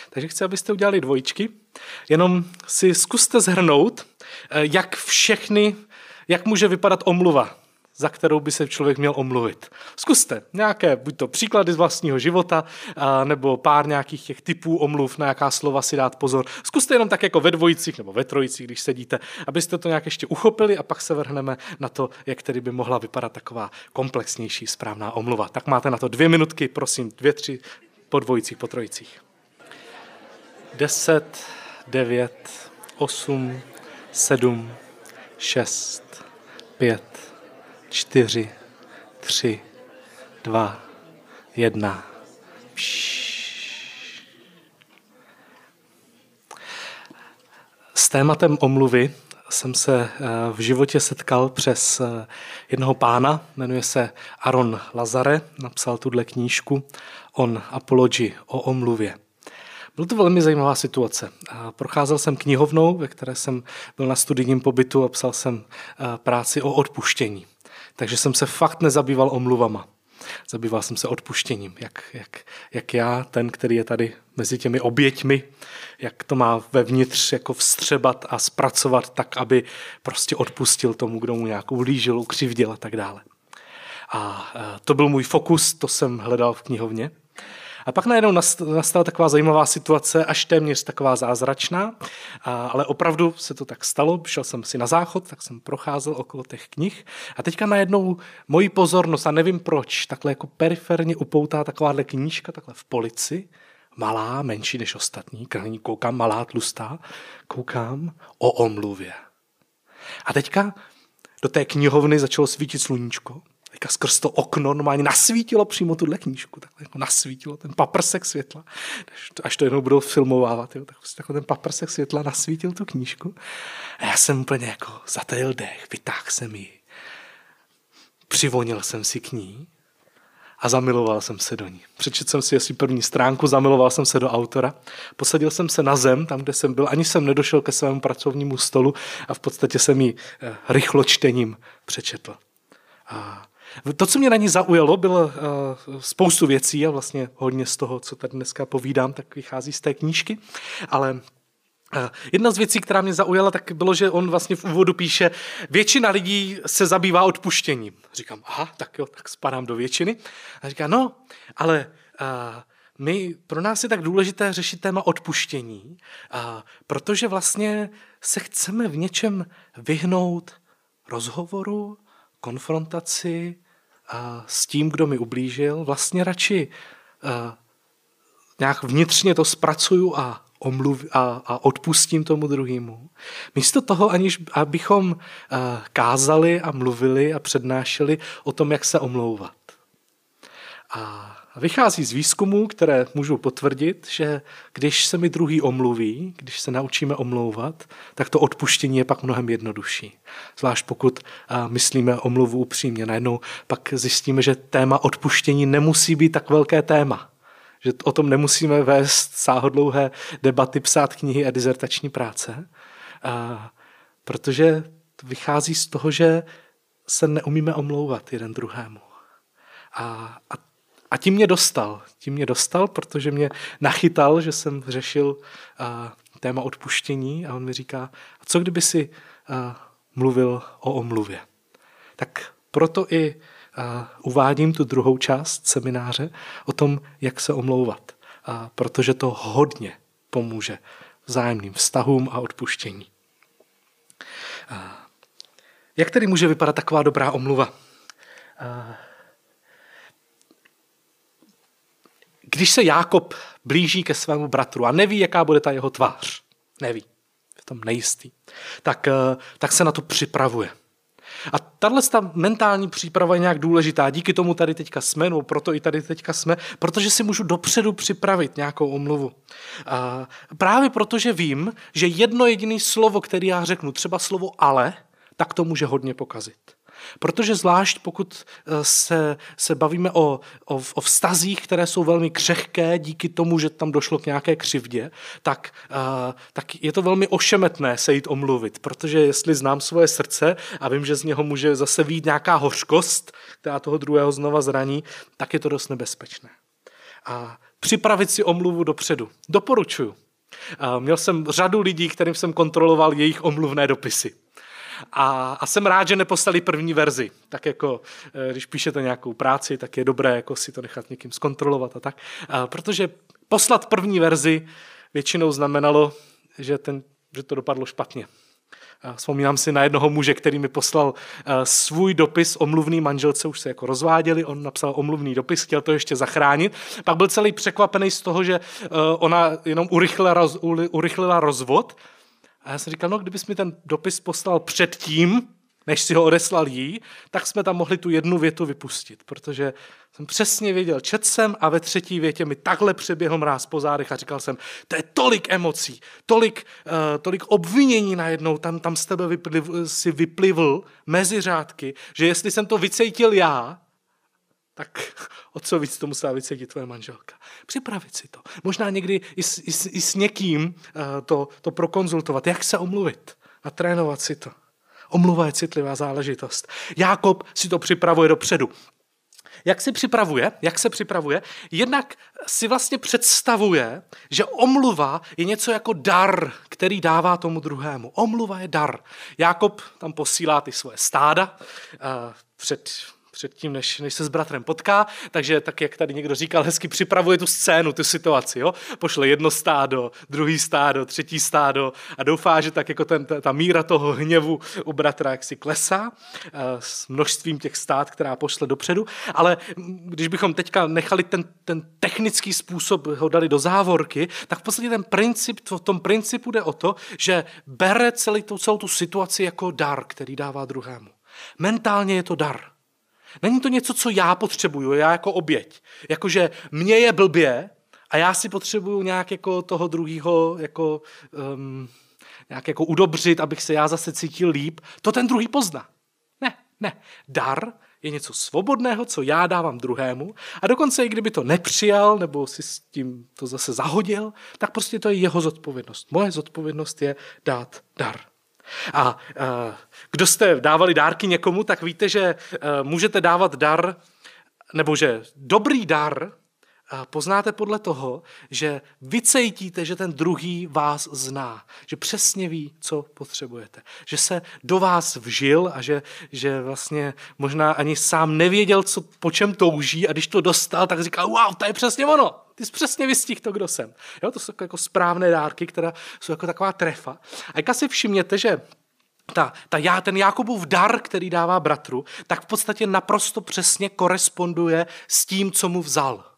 Takže chci, abyste udělali dvojičky. Jenom si zkuste zhrnout, eh, jak všechny, jak může vypadat omluva za kterou by se člověk měl omluvit. Zkuste nějaké, buď to příklady z vlastního života, nebo pár nějakých těch typů omluv, na jaká slova si dát pozor. Zkuste jenom tak jako ve dvojicích nebo ve trojicích, když sedíte, abyste to nějak ještě uchopili a pak se vrhneme na to, jak tedy by mohla vypadat taková komplexnější správná omluva. Tak máte na to dvě minutky, prosím, dvě, tři po dvojicích, po trojicích. Deset, devět, osm, sedm, šest, pět, čtyři, tři, dva, jedna. S tématem omluvy jsem se eh, v životě setkal přes eh, jednoho pána, jmenuje se Aaron Lazare, napsal tuhle knížku On Apology o omluvě. Byla to velmi zajímavá situace. Procházel jsem knihovnou, ve které jsem byl na studijním pobytu a psal jsem eh, práci o odpuštění. Takže jsem se fakt nezabýval omluvama. Zabýval jsem se odpuštěním, jak, jak, jak já, ten, který je tady mezi těmi oběťmi, jak to má vevnitř jako vstřebat a zpracovat tak, aby prostě odpustil tomu, kdo mu nějak ulížil, ukřivděl a tak dále. A e, to byl můj fokus, to jsem hledal v knihovně. A pak najednou nastala taková zajímavá situace, až téměř taková zázračná, a, ale opravdu se to tak stalo. Šel jsem si na záchod, tak jsem procházel okolo těch knih. A teďka najednou moji pozornost, a nevím proč, takhle jako periferně upoutá takováhle knížka, takhle v polici, malá, menší než ostatní, krání koukám, malá, tlustá, koukám o omluvě. A teďka do té knihovny začalo svítit sluníčko teďka skrz to okno normálně nasvítilo přímo tuhle knížku, takhle jako nasvítilo ten paprsek světla, až to jednou budou filmovávat, jo, tak prostě ten paprsek světla nasvítil tu knížku. A já jsem úplně jako zatajil dech, vytáhl jsem ji, přivonil jsem si k ní a zamiloval jsem se do ní. Přečetl jsem si asi první stránku, zamiloval jsem se do autora, posadil jsem se na zem, tam, kde jsem byl, ani jsem nedošel ke svému pracovnímu stolu a v podstatě jsem ji eh, rychlo čtením přečetl. A to, co mě na ní zaujalo, bylo uh, spoustu věcí a vlastně hodně z toho, co tady dneska povídám, tak vychází z té knížky, ale eh, Jedna z věcí, která mě zaujala, tak bylo, že on vlastně v úvodu píše, většina lidí se zabývá odpuštěním. Říkám, aha, tak jo, tak spadám do většiny. A říká, no, ale uh, my, pro nás je tak důležité řešit téma odpuštění, uh, protože vlastně se chceme v něčem vyhnout rozhovoru, konfrontaci a s tím, kdo mi ublížil, vlastně radši a, nějak vnitřně to zpracuju a, omluv, a, a odpustím tomu druhému. Místo toho, aniž abychom a, kázali a mluvili a přednášeli o tom, jak se omlouvat. A vychází z výzkumů, které můžu potvrdit, že když se mi druhý omluví, když se naučíme omlouvat, tak to odpuštění je pak mnohem jednodušší. Zvlášť pokud myslíme omluvu upřímně. Najednou pak zjistíme, že téma odpuštění nemusí být tak velké téma. Že o tom nemusíme vést sáhodlouhé debaty, psát knihy a dizertační práce, a, protože to vychází z toho, že se neumíme omlouvat jeden druhému. A, a a tím mě dostal. Tím mě dostal, protože mě nachytal, že jsem řešil uh, téma odpuštění a on mi říká, a co kdyby si uh, mluvil o omluvě? Tak proto i uh, uvádím tu druhou část semináře o tom, jak se omlouvat. Uh, protože to hodně pomůže vzájemným vztahům a odpuštění. Uh, jak tedy může vypadat taková dobrá omluva? Uh, když se Jákob blíží ke svému bratru a neví, jaká bude ta jeho tvář, neví, je tam nejistý, tak, eh, tak se na to připravuje. A tahle ta mentální příprava je nějak důležitá. Díky tomu tady teďka jsme, no proto i tady teďka jsme, protože si můžu dopředu připravit nějakou omluvu. A právě protože vím, že jedno jediné slovo, které já řeknu, třeba slovo ale, tak to může hodně pokazit. Protože zvlášť pokud eh, se, se bavíme o, o, o vztazích, které jsou velmi křehké díky tomu, že tam došlo k nějaké křivdě, tak, uh, tak je to velmi ošemetné se jít omluvit, protože jestli znám svoje srdce a vím, že z něho může zase být nějaká hořkost, která toho druhého znova zraní, tak je to dost nebezpečné. A připravit si omluvu dopředu. Doporučuju. Uh, měl jsem řadu lidí, kterým jsem kontroloval jejich omluvné dopisy. A, a jsem rád, že neposlali první verzi. Tak jako, eh, když píšete nějakou práci, tak je dobré jako si to nechat někým zkontrolovat a tak. A protože poslat první verzi většinou znamenalo, že, ten, že to dopadlo špatně. Vzpomínám si na jednoho muže, který mi poslal eh, svůj dopis omluvný manželce, už se jako rozváděli, on napsal omluvný dopis, chtěl to ještě zachránit. Pak byl celý překvapený z toho, že eh, ona jenom urychlila, roz, urychlila rozvod, a já jsem říkal, no kdybys mi ten dopis poslal předtím, než si ho odeslal jí, tak jsme tam mohli tu jednu větu vypustit, protože jsem přesně věděl, čet jsem a ve třetí větě mi takhle přeběhl mráz po zádech a říkal jsem, to je tolik emocí, tolik, uh, tolik obvinění najednou, tam, tam z tebe vypliv, si vyplivl mezi řádky, že jestli jsem to vycejtil já, tak o co víc to musela vycítit tvoje manželka. Připravit si to. Možná někdy i s, i s, i s někým uh, to, to prokonzultovat. Jak se omluvit? Natrénovat si to. Omluva je citlivá záležitost. Jákob si to připravuje dopředu. Jak si připravuje? Jak se připravuje? Jednak si vlastně představuje, že omluva je něco jako dar, který dává tomu druhému. Omluva je dar. Jákob tam posílá ty svoje stáda uh, před předtím, než, než se s bratrem potká, takže tak, jak tady někdo říkal, hezky připravuje tu scénu, tu situaci. Jo? Pošle jedno stádo, druhý stádo, třetí stádo a doufá, že tak jako ten, ta, ta míra toho hněvu u bratra jaksi klesá eh, s množstvím těch stát, která pošle dopředu. Ale když bychom teďka nechali ten, ten technický způsob, ho dali do závorky, tak v podstatě ten princip, v tom principu jde o to, že bere celý tu, celou tu situaci jako dar, který dává druhému. Mentálně je to dar. Není to něco, co já potřebuju, já jako oběť. Jakože mě je blbě a já si potřebuju nějak jako toho druhého jako, um, nějak jako udobřit, abych se já zase cítil líp. To ten druhý pozná. Ne, ne. Dar je něco svobodného, co já dávám druhému a dokonce i kdyby to nepřijal nebo si s tím to zase zahodil, tak prostě to je jeho zodpovědnost. Moje zodpovědnost je dát dar. A uh, kdo jste dávali dárky někomu, tak víte, že uh, můžete dávat dar, nebo že dobrý dar poznáte podle toho, že vycejtíte, že ten druhý vás zná, že přesně ví, co potřebujete, že se do vás vžil a že, že vlastně možná ani sám nevěděl, co, po čem touží a když to dostal, tak říkal, wow, to je přesně ono, ty jsi přesně vystihl to, kdo jsem. Jo, to jsou jako správné dárky, která jsou jako taková trefa. A jak si všimněte, že ta, ta já, ten Jakubův dar, který dává bratru, tak v podstatě naprosto přesně koresponduje s tím, co mu vzal.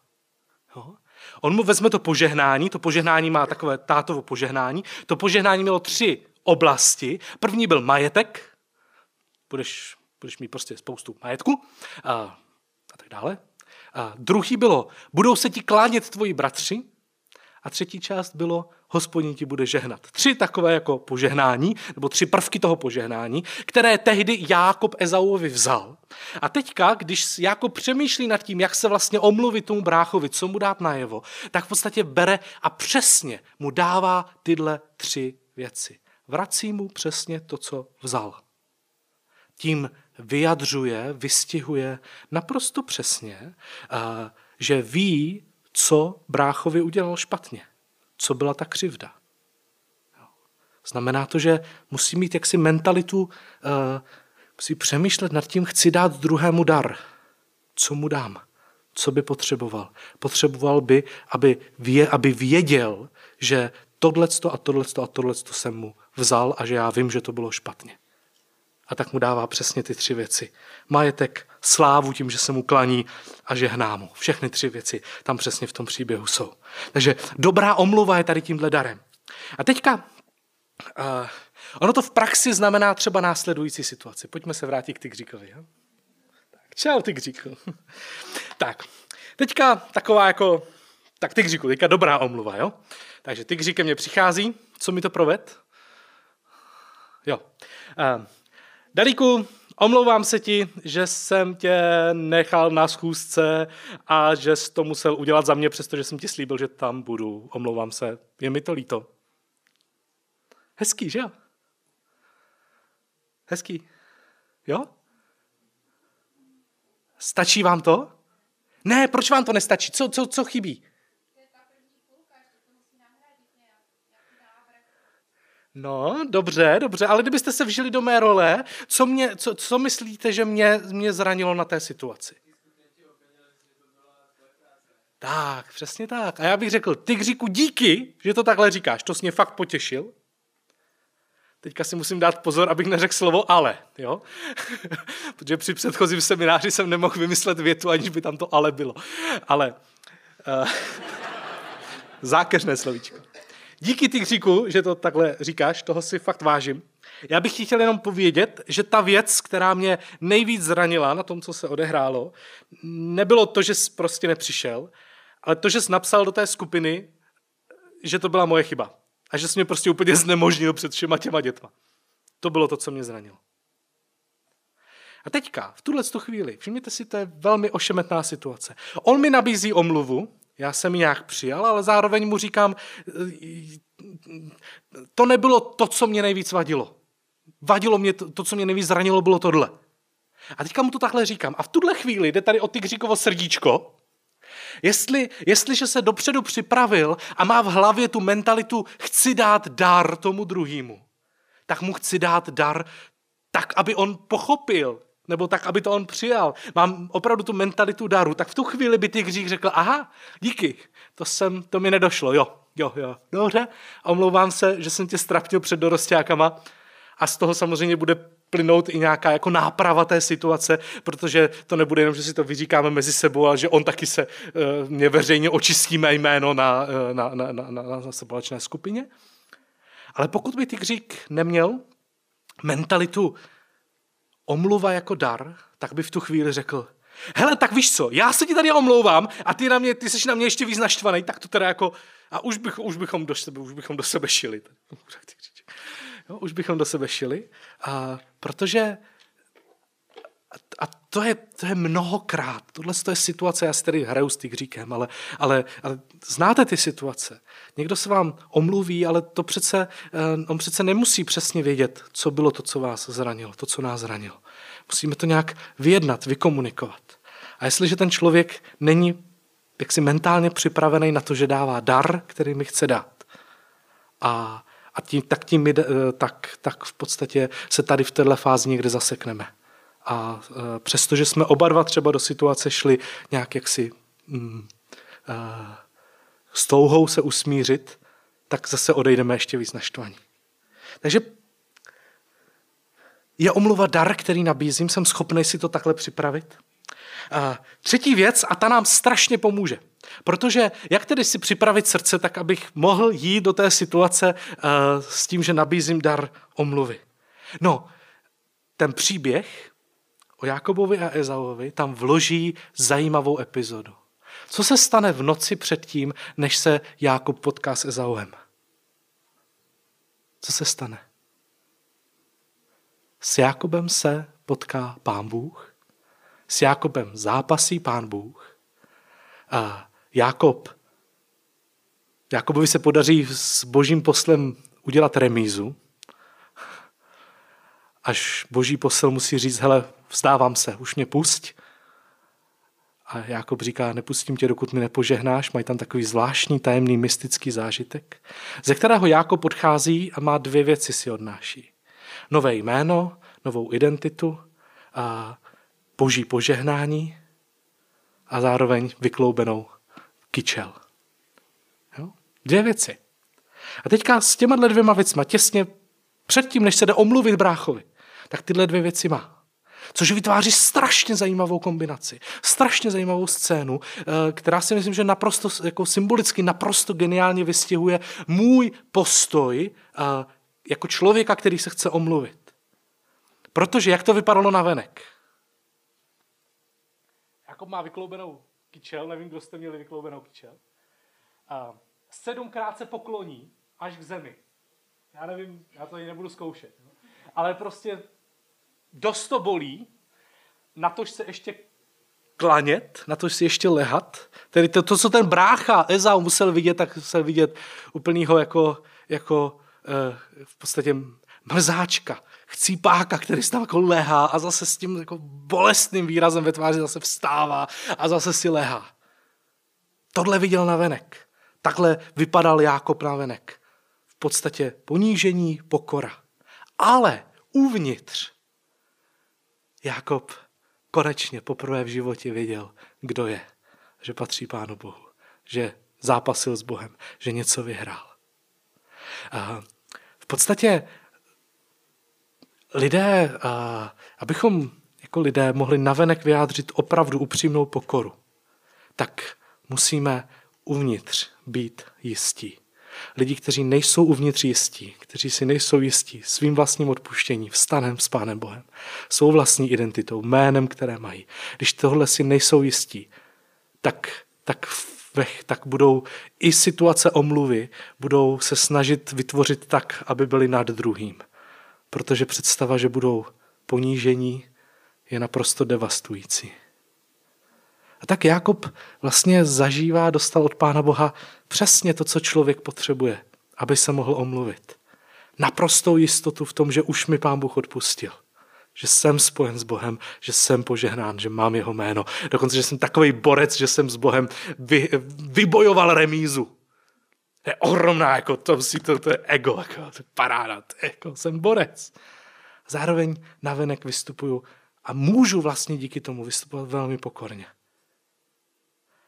On mu vezme to požehnání, to požehnání má takové tátovo požehnání, to požehnání mělo tři oblasti. První byl majetek, budeš, budeš mít prostě spoustu majetku a, a tak dále. A druhý bylo, budou se ti klánět tvoji bratři. A třetí část bylo, hospodin ti bude žehnat. Tři takové jako požehnání, nebo tři prvky toho požehnání, které tehdy Jákob Ezauovi vzal. A teďka, když Jákob přemýšlí nad tím, jak se vlastně omluvit tomu bráchovi, co mu dát najevo, tak v podstatě bere a přesně mu dává tyhle tři věci. Vrací mu přesně to, co vzal. Tím vyjadřuje, vystihuje naprosto přesně, že ví, co bráchovi udělal špatně, co byla ta křivda. Znamená to, že musí mít jaksi mentalitu, musí přemýšlet nad tím, chci dát druhému dar. Co mu dám? Co by potřeboval? Potřeboval by, aby, vě, aby věděl, že tohleto a tohleto a tohleto jsem mu vzal a že já vím, že to bylo špatně. A tak mu dává přesně ty tři věci. Majetek, slávu tím, že se mu klaní a žehná mu. Všechny tři věci tam přesně v tom příběhu jsou. Takže dobrá omluva je tady tímhle darem. A teďka, uh, ono to v praxi znamená třeba následující situaci. Pojďme se vrátit k Tygříkovi. Jo? Tak, čau Tygříku. tak, teďka taková jako, tak Tygříku, teďka dobrá omluva, jo? Takže Tygřík ke mně přichází, co mi to proved? Jo. Uh, Dalíku, omlouvám se ti, že jsem tě nechal na schůzce a že jsi to musel udělat za mě, přestože jsem ti slíbil, že tam budu. Omlouvám se, je mi to líto. Hezký, že jo? Hezký. Jo? Stačí vám to? Ne, proč vám to nestačí? Co, co, co chybí? No, dobře, dobře, ale kdybyste se vžili do mé role, co, mě, co, co myslíte, že mě, mě zranilo na té situaci? Tak, přesně tak. A já bych řekl, Tygříku, díky, že to takhle říkáš, to jsi mě fakt potěšil. Teďka si musím dát pozor, abych neřekl slovo ale, jo? Protože při předchozím semináři jsem nemohl vymyslet větu, aniž by tam to ale bylo. Ale uh, zákeřné slovíčko. Díky Tygříku, že to takhle říkáš, toho si fakt vážím. Já bych ti chtěl jenom povědět, že ta věc, která mě nejvíc zranila na tom, co se odehrálo, nebylo to, že jsi prostě nepřišel, ale to, že jsi napsal do té skupiny, že to byla moje chyba. A že jsi mě prostě úplně znemožnil před všema těma dětma. To bylo to, co mě zranilo. A teďka, v tuhle chvíli, všimněte si, to je velmi ošemetná situace. On mi nabízí omluvu, já jsem ji nějak přijal, ale zároveň mu říkám, to nebylo to, co mě nejvíc vadilo. Vadilo mě to, to co mě nejvíc zranilo, bylo tohle. A teďka mu to takhle říkám. A v tuhle chvíli jde tady o Tygříkovo srdíčko, Jestli, jestliže se dopředu připravil a má v hlavě tu mentalitu chci dát dar tomu druhému, tak mu chci dát dar tak, aby on pochopil, nebo tak, aby to on přijal. Mám opravdu tu mentalitu daru. Tak v tu chvíli by ty Křík řekl, aha, díky, to, jsem, to mi nedošlo, jo, jo, jo, dobře, omlouvám se, že jsem tě strapnil před dorostákama a z toho samozřejmě bude plynout i nějaká jako náprava té situace, protože to nebude jenom, že si to vyříkáme mezi sebou, ale že on taky se uh, mě veřejně očistí mé jméno na, na, na, na, na, na společné skupině. Ale pokud by Tygřík neměl mentalitu omluva jako dar, tak by v tu chvíli řekl, hele, tak víš co, já se ti tady omlouvám a ty, na mě, ty jsi na mě ještě víc naštvaný, tak to teda jako, a už, bych, už, bychom, do sebe, už bychom do sebe šili. Jo, už bychom do sebe šili, a, protože a to je, to je mnohokrát. Tohle je situace, já si tady hraju s tygříkem, ale, ale, ale znáte ty situace. Někdo se vám omluví, ale to přece, eh, on přece nemusí přesně vědět, co bylo to, co vás zranilo, to, co nás zranilo. Musíme to nějak vyjednat, vykomunikovat. A jestliže ten člověk není jaksi mentálně připravený na to, že dává dar, který mi chce dát, a, a tím, tak, tím, eh, tak, tak v podstatě se tady v této fázi někde zasekneme. A e, přestože jsme oba dva třeba do situace šli nějak jaksi mm, e, s touhou se usmířit, tak zase odejdeme ještě víc naštvaní. Takže je omluva dar, který nabízím, jsem schopný si to takhle připravit. A třetí věc, a ta nám strašně pomůže. Protože jak tedy si připravit srdce, tak abych mohl jít do té situace uh, s tím, že nabízím dar omluvy. No, ten příběh o Jakobovi a Ezauovi tam vloží zajímavou epizodu. Co se stane v noci předtím, než se Jákob potká s Ezauem? Co se stane? S Jakobem se potká pán Bůh, s Jakobem zápasí pán Bůh. A Jakob, Jakobovi se podaří s božím poslem udělat remízu, až boží posel musí říct, hele, vzdávám se, už mě pusť. A Jakob říká, nepustím tě, dokud mi nepožehnáš. Mají tam takový zvláštní, tajemný, mystický zážitek, ze kterého Jakob odchází a má dvě věci si odnáší. Nové jméno, novou identitu, a boží požehnání a zároveň vykloubenou kyčel. Jo? Dvě věci. A teďka s těma dvěma věcma těsně předtím, než se jde omluvit bráchovi, tak tyhle dvě věci má. Což vytváří strašně zajímavou kombinaci, strašně zajímavou scénu, eh, která si myslím, že naprosto jako symbolicky, naprosto geniálně vystihuje můj postoj eh, jako člověka, který se chce omluvit. Protože jak to vypadalo na venek? Jakob má vykloubenou kyčel, nevím, kdo jste měli vykloubenou kyčel. Sedmkrát se pokloní až k zemi. Já nevím, já to nebudu zkoušet. Ale prostě dost to bolí, na tož se ještě klanět, na to si ještě lehat. Tedy to, to, co ten brácha Ezau musel vidět, tak musel vidět úplnýho jako, jako eh, v podstatě mrzáčka, chcípáka, který tam jako lehá a zase s tím jako bolestným výrazem ve tváři zase vstává a zase si lehá. Tohle viděl na venek. Takhle vypadal Jákob na venek. V podstatě ponížení, pokora. Ale uvnitř Jakob konečně poprvé v životě věděl, kdo je. Že patří Pánu Bohu. Že zápasil s Bohem. Že něco vyhrál. A v podstatě lidé, abychom jako lidé mohli navenek vyjádřit opravdu upřímnou pokoru, tak musíme uvnitř být jistí. Lidi, kteří nejsou uvnitř jistí, kteří si nejsou jistí svým vlastním odpuštěním, vstanem s Pánem Bohem, svou vlastní identitou, jménem, které mají. Když tohle si nejsou jistí, tak, tak, tak budou i situace omluvy, budou se snažit vytvořit tak, aby byli nad druhým. Protože představa, že budou ponížení, je naprosto devastující. A tak Jakob vlastně zažívá, dostal od Pána Boha přesně to, co člověk potřebuje, aby se mohl omluvit. Naprostou jistotu v tom, že už mi Pán Bůh odpustil. Že jsem spojen s Bohem, že jsem požehnán, že mám jeho jméno. Dokonce, že jsem takový borec, že jsem s Bohem vy, vybojoval remízu. To je ohromná, jako to, si to, to je ego, jako, to je paráda, to je, jako, jsem borec. Zároveň navenek vystupuju a můžu vlastně díky tomu vystupovat velmi pokorně.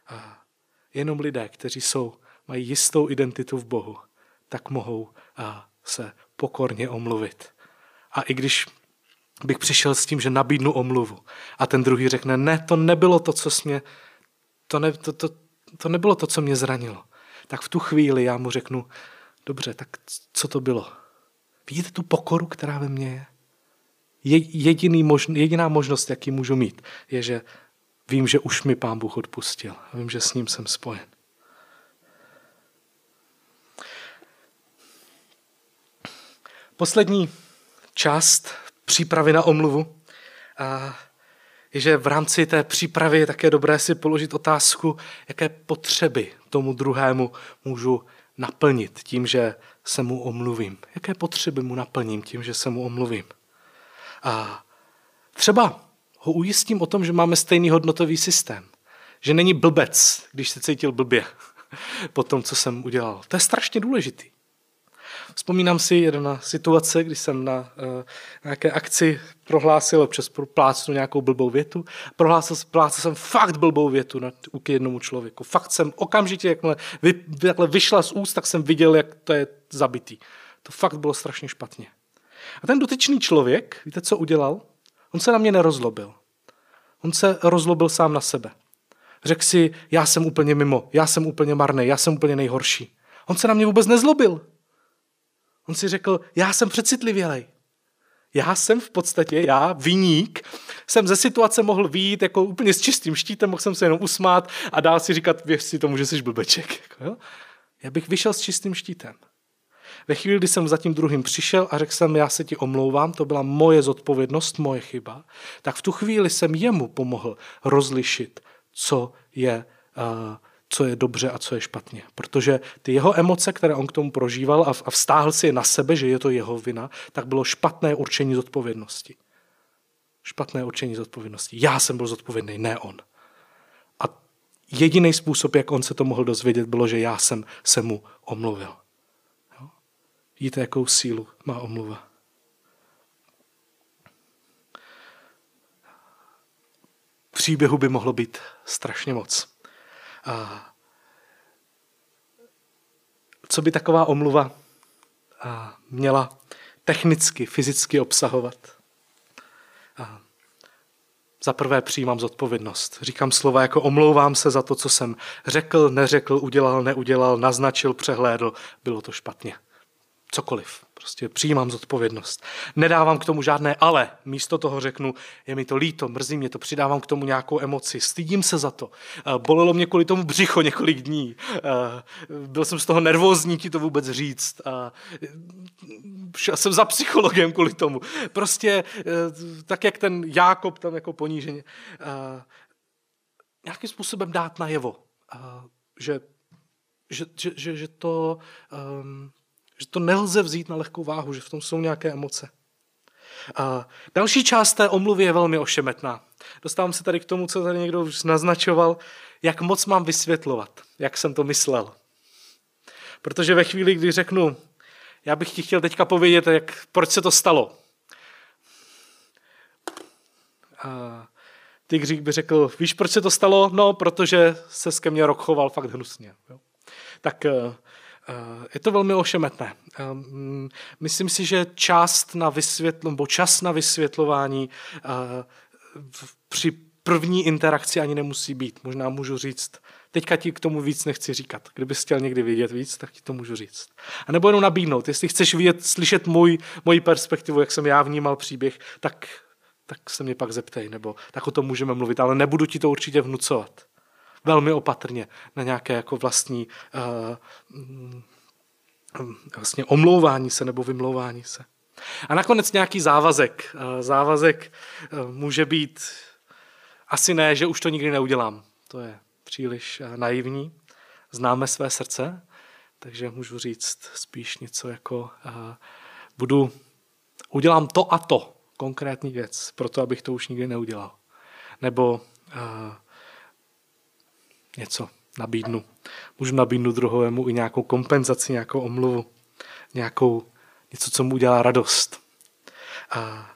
A jenom lidé, kteří jsou, mají jistou identitu v Bohu, tak mohou a, se pokorně omluvit. A i když bych přišel s tím, že nabídnu omluvu a ten druhý řekne, ne, to nebylo to, co mě, to, ne, to, to, to nebylo to, co mě zranilo, tak v tu chvíli já mu řeknu, dobře, tak co to bylo? Vidíte tu pokoru, která ve mně je? Jediný možn, jediná možnost, jaký můžu mít, je, že Vím, že už mi Pán Bůh odpustil. Vím, že s ním jsem spojen. Poslední část přípravy na omluvu je, že v rámci té přípravy je také dobré si položit otázku, jaké potřeby tomu druhému můžu naplnit tím, že se mu omluvím. Jaké potřeby mu naplním tím, že se mu omluvím. A třeba ho ujistím o tom, že máme stejný hodnotový systém. Že není blbec, když se cítil blbě po tom, co jsem udělal. To je strašně důležitý. Vzpomínám si jedna situace, kdy jsem na uh, nějaké akci prohlásil, občas plácnu nějakou blbou větu. Prohlásil, plácel jsem fakt blbou větu na, k jednomu člověku. Fakt jsem okamžitě, jakmile vy, jakmile vyšla z úst, tak jsem viděl, jak to je zabitý. To fakt bylo strašně špatně. A ten dotyčný člověk, víte, co udělal? On se na mě nerozlobil. On se rozlobil sám na sebe. Řekl si, já jsem úplně mimo, já jsem úplně marný, já jsem úplně nejhorší. On se na mě vůbec nezlobil. On si řekl, já jsem přecitlivělej. Já jsem v podstatě, já, viník, jsem ze situace mohl výjít jako úplně s čistým štítem, mohl jsem se jenom usmát a dál si říkat, věř si tomu, že jsi blbeček. Jako, jo? Já bych vyšel s čistým štítem. Ve chvíli, kdy jsem za tím druhým přišel a řekl jsem, já se ti omlouvám, to byla moje zodpovědnost, moje chyba, tak v tu chvíli jsem jemu pomohl rozlišit, co je, uh, co je dobře a co je špatně. Protože ty jeho emoce, které on k tomu prožíval a, a vstáhl si je na sebe, že je to jeho vina, tak bylo špatné určení zodpovědnosti. Špatné určení zodpovědnosti. Já jsem byl zodpovědný, ne on. A jediný způsob, jak on se to mohl dozvědět, bylo, že já jsem se mu omluvil. Vidíte, jakou sílu má omluva. Příběhu by mohlo být strašně moc. A co by taková omluva měla technicky, fyzicky obsahovat? A Za prvé přijímám zodpovědnost. Říkám slova jako omlouvám se za to, co jsem řekl, neřekl, udělal, neudělal, naznačil, přehlédl, bylo to špatně. Cokoliv. Prostě přijímám zodpovědnost. Nedávám k tomu žádné ale. Místo toho řeknu, je mi to líto, mrzí mě to, přidávám k tomu nějakou emoci. Stydím se za to. Eh, Bolelo mě kvůli tomu břicho několik dní. Eh, Byl jsem z toho nervózní ti to vůbec říct. Eh, Šel jsem za psychologem kvůli tomu. Prostě tak, jak ten Jákob tam jako poníženě. Nějakým způsobem dát najevo, že, že, že, že, že to... Um, že to nelze vzít na lehkou váhu, že v tom jsou nějaké emoce. A další část té omluvy je velmi ošemetná. Dostávám se tady k tomu, co tady někdo už naznačoval, jak moc mám vysvětlovat, jak jsem to myslel. Protože ve chvíli, kdy řeknu, já bych ti chtěl teďka povědět, jak, proč se to stalo. A Tygřík by řekl, víš, proč se to stalo? No, protože se ke mně rok choval fakt hnusně. Jo. Tak Eh, Je to velmi ošemetné. Eh, mm, Myslím si, že část na vysvětl, nebo čas na vysvětlování eh, při první interakci ani nemusí být. Možná můžu říct, teďka ti k tomu víc nechci říkat. Kdybys chtěl někdy vědět víc, tak ti to můžu říct. A nebo jenom nabídnout. Jestli chceš vidět, slyšet můj, moji perspektivu, jak jsem já vnímal příběh, tak, tak se mě pak zeptej, nebo tak o tom můžeme mluvit, ale nebudu ti to určitě vnucovat velmi opatrně na nějaké jako vlastní uh, mm, vlastně omlouvání se nebo vymlouvání se. A nakonec nějaký závazek. Uh, závazek uh, může být asi ne, že už to nikdy neudělám. To je příliš naivní. Známe své srdce, takže můžu říct spíš něco jako budu, udělám to a to, konkrétní věc, proto abych to už nikdy neudělal. Nebo něco nabídnu. Můžu nabídnout druhovému i nějakou kompenzaci, nějakou omluvu, nějakou, něco, co mu udělá radost. A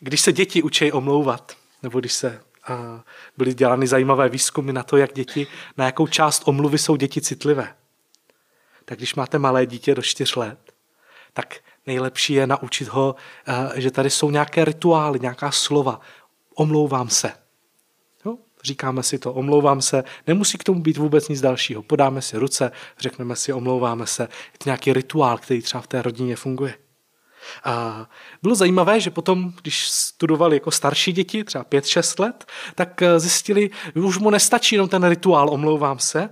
když se děti učí omlouvat, nebo když se a byly dělány zajímavé výzkumy na to, jak děti, na jakou část omluvy jsou děti citlivé. Tak když máte malé dítě do čtyř let, tak nejlepší je naučit ho, že tady jsou nějaké rituály, nějaká slova. Omlouvám se. Říkáme si to, omlouvám se, nemusí k tomu být vůbec nic dalšího. Podáme si ruce, řekneme si, omlouváme se. Je to nějaký rituál, který třeba v té rodině funguje. A bylo zajímavé, že potom, když studovali jako starší děti, třeba 5-6 let, tak eh, zjistili, že už mu nestačí jenom ten rituál, omlouvám se,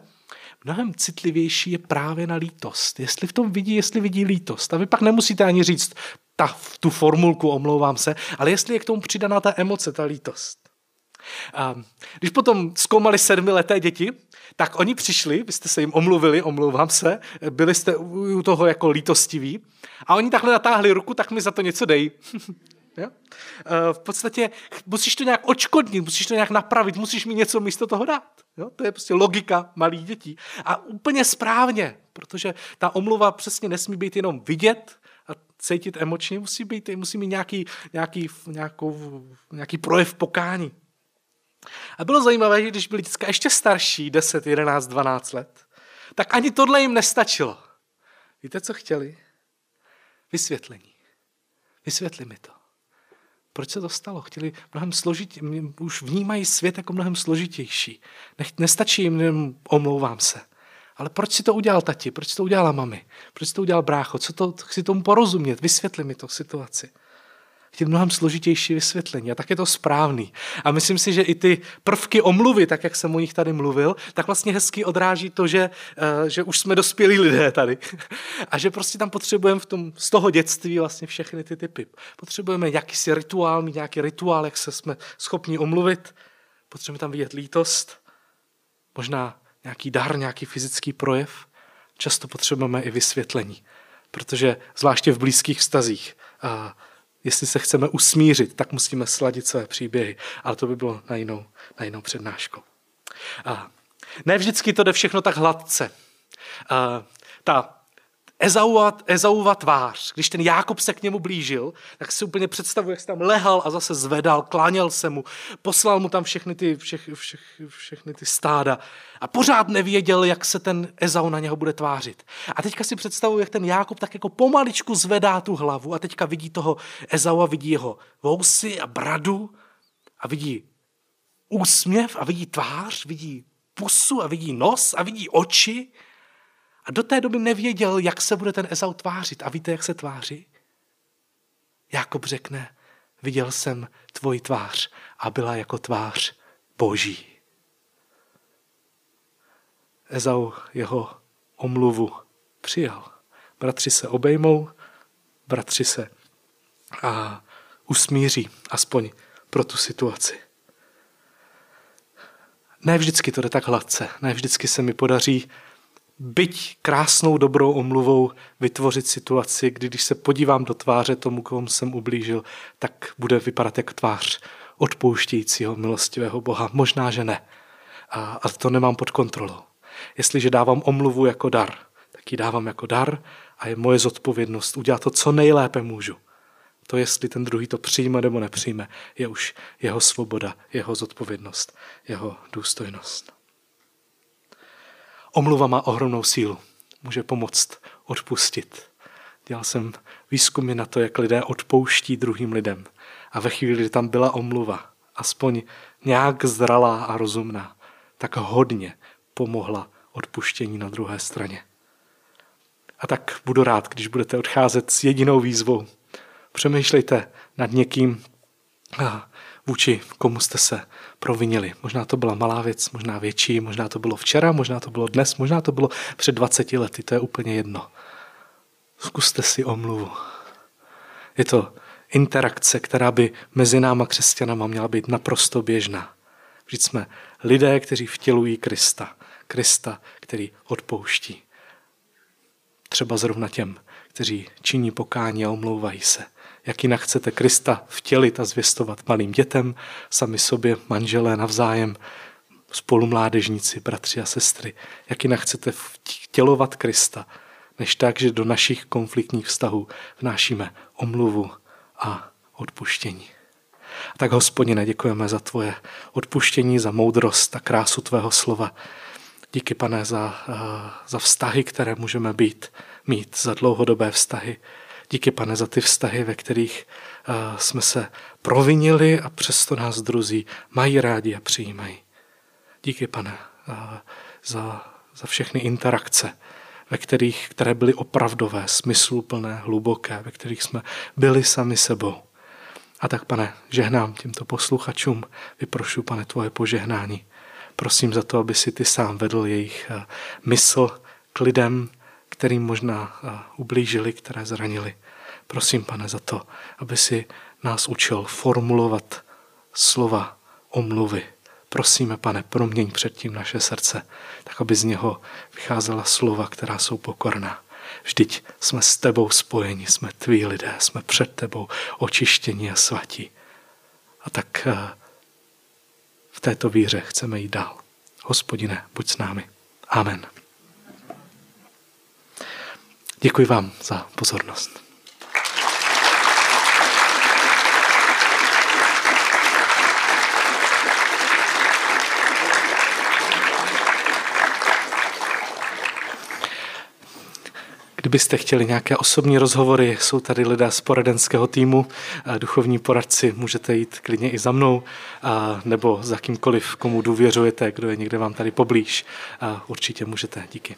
mnohem citlivější je právě na lítost. Jestli v tom vidí, jestli vidí lítost. A vy pak nemusíte ani říct ta, tu formulku, omlouvám se, ale jestli je k tomu přidaná ta emoce, ta lítost. A když potom zkoumali sedmileté děti, tak oni přišli, vy jste se jim omluvili, omlouvám se, byli jste u toho jako lítostiví a oni takhle natáhli ruku, tak mi za to něco dej. Jo? E, V podstatě musíš to nějak očkodnit, musíš to nějak napravit, musíš mi něco místo toho dát. Jo? To je prostě logika malých dětí. A úplně správně, protože ta omluva přesně nesmí být jenom vidět, a cítit emočně, musí být, musí mít nějaký, nějaký, nějakou, nějaký projev pokání. A bylo zajímavé, že když byli děcka ještě starší, 10, 11, 12 let, tak ani tohle jim nestačilo. Víte, co chtěli? Vysvětlení. Vysvětli mi to. Proč se to stalo? Chtěli mnohem složitě, už vnímají svět jako mnohem složitější. Nech, nestačí jim jenom omlouvám se. Ale proč si to udělal tati? Proč si to udělala mami? Proč si to udělal brácho? Co to, chci tomu porozumět? Vysvětli mi to situaci chtěl mnohem složitější vysvětlení a tak je to správný. A myslím si, že i ty prvky omluvy, tak jak jsem o nich tady mluvil, tak vlastně hezky odráží to, že, eh, že už jsme dospělí lidé tady. A že prostě tam potřebujeme v tom, z toho dětství vlastně všechny ty typy. Potřebujeme jakýsi rituál, mít nějaký rituál, jak se jsme schopni omluvit. Potřebujeme tam vidět lítost, možná nějaký dar, nějaký fyzický projev. Často potřebujeme i vysvětlení, protože zvláště v blízkých vztazích a jestli se chceme usmířit, tak musíme sladit své příběhy. Ale to by bylo na jinou, na jinou přednášku. A ne vždycky to jde všechno tak hladce. A ta Ezauva tvář, když ten Jákob se k němu blížil, tak si úplně představuje, jak se tam lehal a zase zvedal, kláněl se mu, poslal mu tam všechny ty, všech, všech, všechny ty stáda a pořád nevěděl, jak se ten Ezau na něho bude tvářit. A teďka si představuji, jak ten Jákob tak jako pomaličku zvedá tu hlavu a teďka vidí toho Ezaua, vidí jeho vousy a bradu a vidí úsměv a vidí tvář, vidí pusu a vidí nos a vidí oči. A do té doby nevěděl, jak se bude ten Ezau tvářit. A víte, jak se tváří? Jakob řekne, viděl jsem tvoji tvář a byla jako tvář boží. Ezau jeho omluvu přijal. Bratři se obejmou, bratři se a usmíří, aspoň pro tu situaci. Ne vždycky to jde tak hladce, ne vždycky se mi podaří byť krásnou dobrou omluvou vytvořit situaci, kdy když se podívám do tváře tomu, komu jsem ublížil, tak bude vypadat jako tvář odpouštějícího milostivého Boha. Možná, že ne. A, a to nemám pod kontrolou. Jestliže dávám omluvu jako dar, tak ji dávám jako dar a je moje zodpovědnost udělat to, co nejlépe můžu. To, jestli ten druhý to přijme nebo nepřijme, je už jeho svoboda, jeho zodpovědnost, jeho důstojnost. Omluva má ohromnou sílu. Může pomoct odpustit. Dělal jsem výzkumy na to, jak lidé odpouští druhým lidem. A ve chvíli, kdy tam byla omluva, aspoň nějak zralá a rozumná, tak hodně pomohla odpuštění na druhé straně. A tak budu rád, když budete odcházet s jedinou výzvou. Přemýšlejte nad někým, vůči komu jste se provinili. Možná to byla malá věc, možná větší, možná to bylo včera, možná to bylo dnes, možná to bylo před 20 lety, to je úplně jedno. Zkuste si omluvu. Je to interakce, která by mezi náma křesťanama měla být naprosto běžná. Vždyť jsme lidé, kteří vtělují Krista. Krista, který odpouští. Třeba zrovna těm, kteří činí pokání a omlouvají se. Jak jinak chcete Krista vtělit a zvěstovat malým dětem, sami sobě, manželé navzájem, spolumládežníci, bratři a sestry. Jak jinak chcete vtělovat Krista, než tak, že do našich konfliktních vztahů vnášíme omluvu a odpuštění. A tak, hospodine, děkujeme za tvoje odpuštění, za moudrost a krásu tvého slova. Díky, pane, za, eh, za vztahy, které můžeme být, mít, za dlouhodobé vztahy. Díky, pane, za ty vztahy, ve kterých uh, jsme se provinili a přesto nás druzí mají rádi a přijímají. Díky, pane, uh, za, za všechny interakce, ve kterých, které byly opravdové, smysluplné, hluboké, ve kterých jsme byli sami sebou. A tak, pane, žehnám těmto posluchačům, vyprošu, pane, tvoje požehnání. Prosím za to, aby si ty sám vedl jejich eh, mysl k lidem, kterým možná eh, ublížili, které zranili. Prosím, pane, za to, aby si nás učil formulovat slova omluvy. Prosíme, pane, proměň předtím naše srdce, tak aby z něho vycházela slova, která jsou pokorná. Vždyť jsme s tebou spojeni, jsme tví lidé, jsme před tebou očištění a svatí. A tak eh, v této víře chceme jít dál. Hospodine, buď s námi. Amen. Děkuji vám za pozornost. Kdybyste chtěli nějaké osobní rozhovory, jsou tady lidé z poradenského týmu, duchovní poradci, můžete jít klidně i za mnou, nebo za kýmkoliv, komu důvěřujete, kdo je někde vám tady poblíž. Určitě můžete. Díky.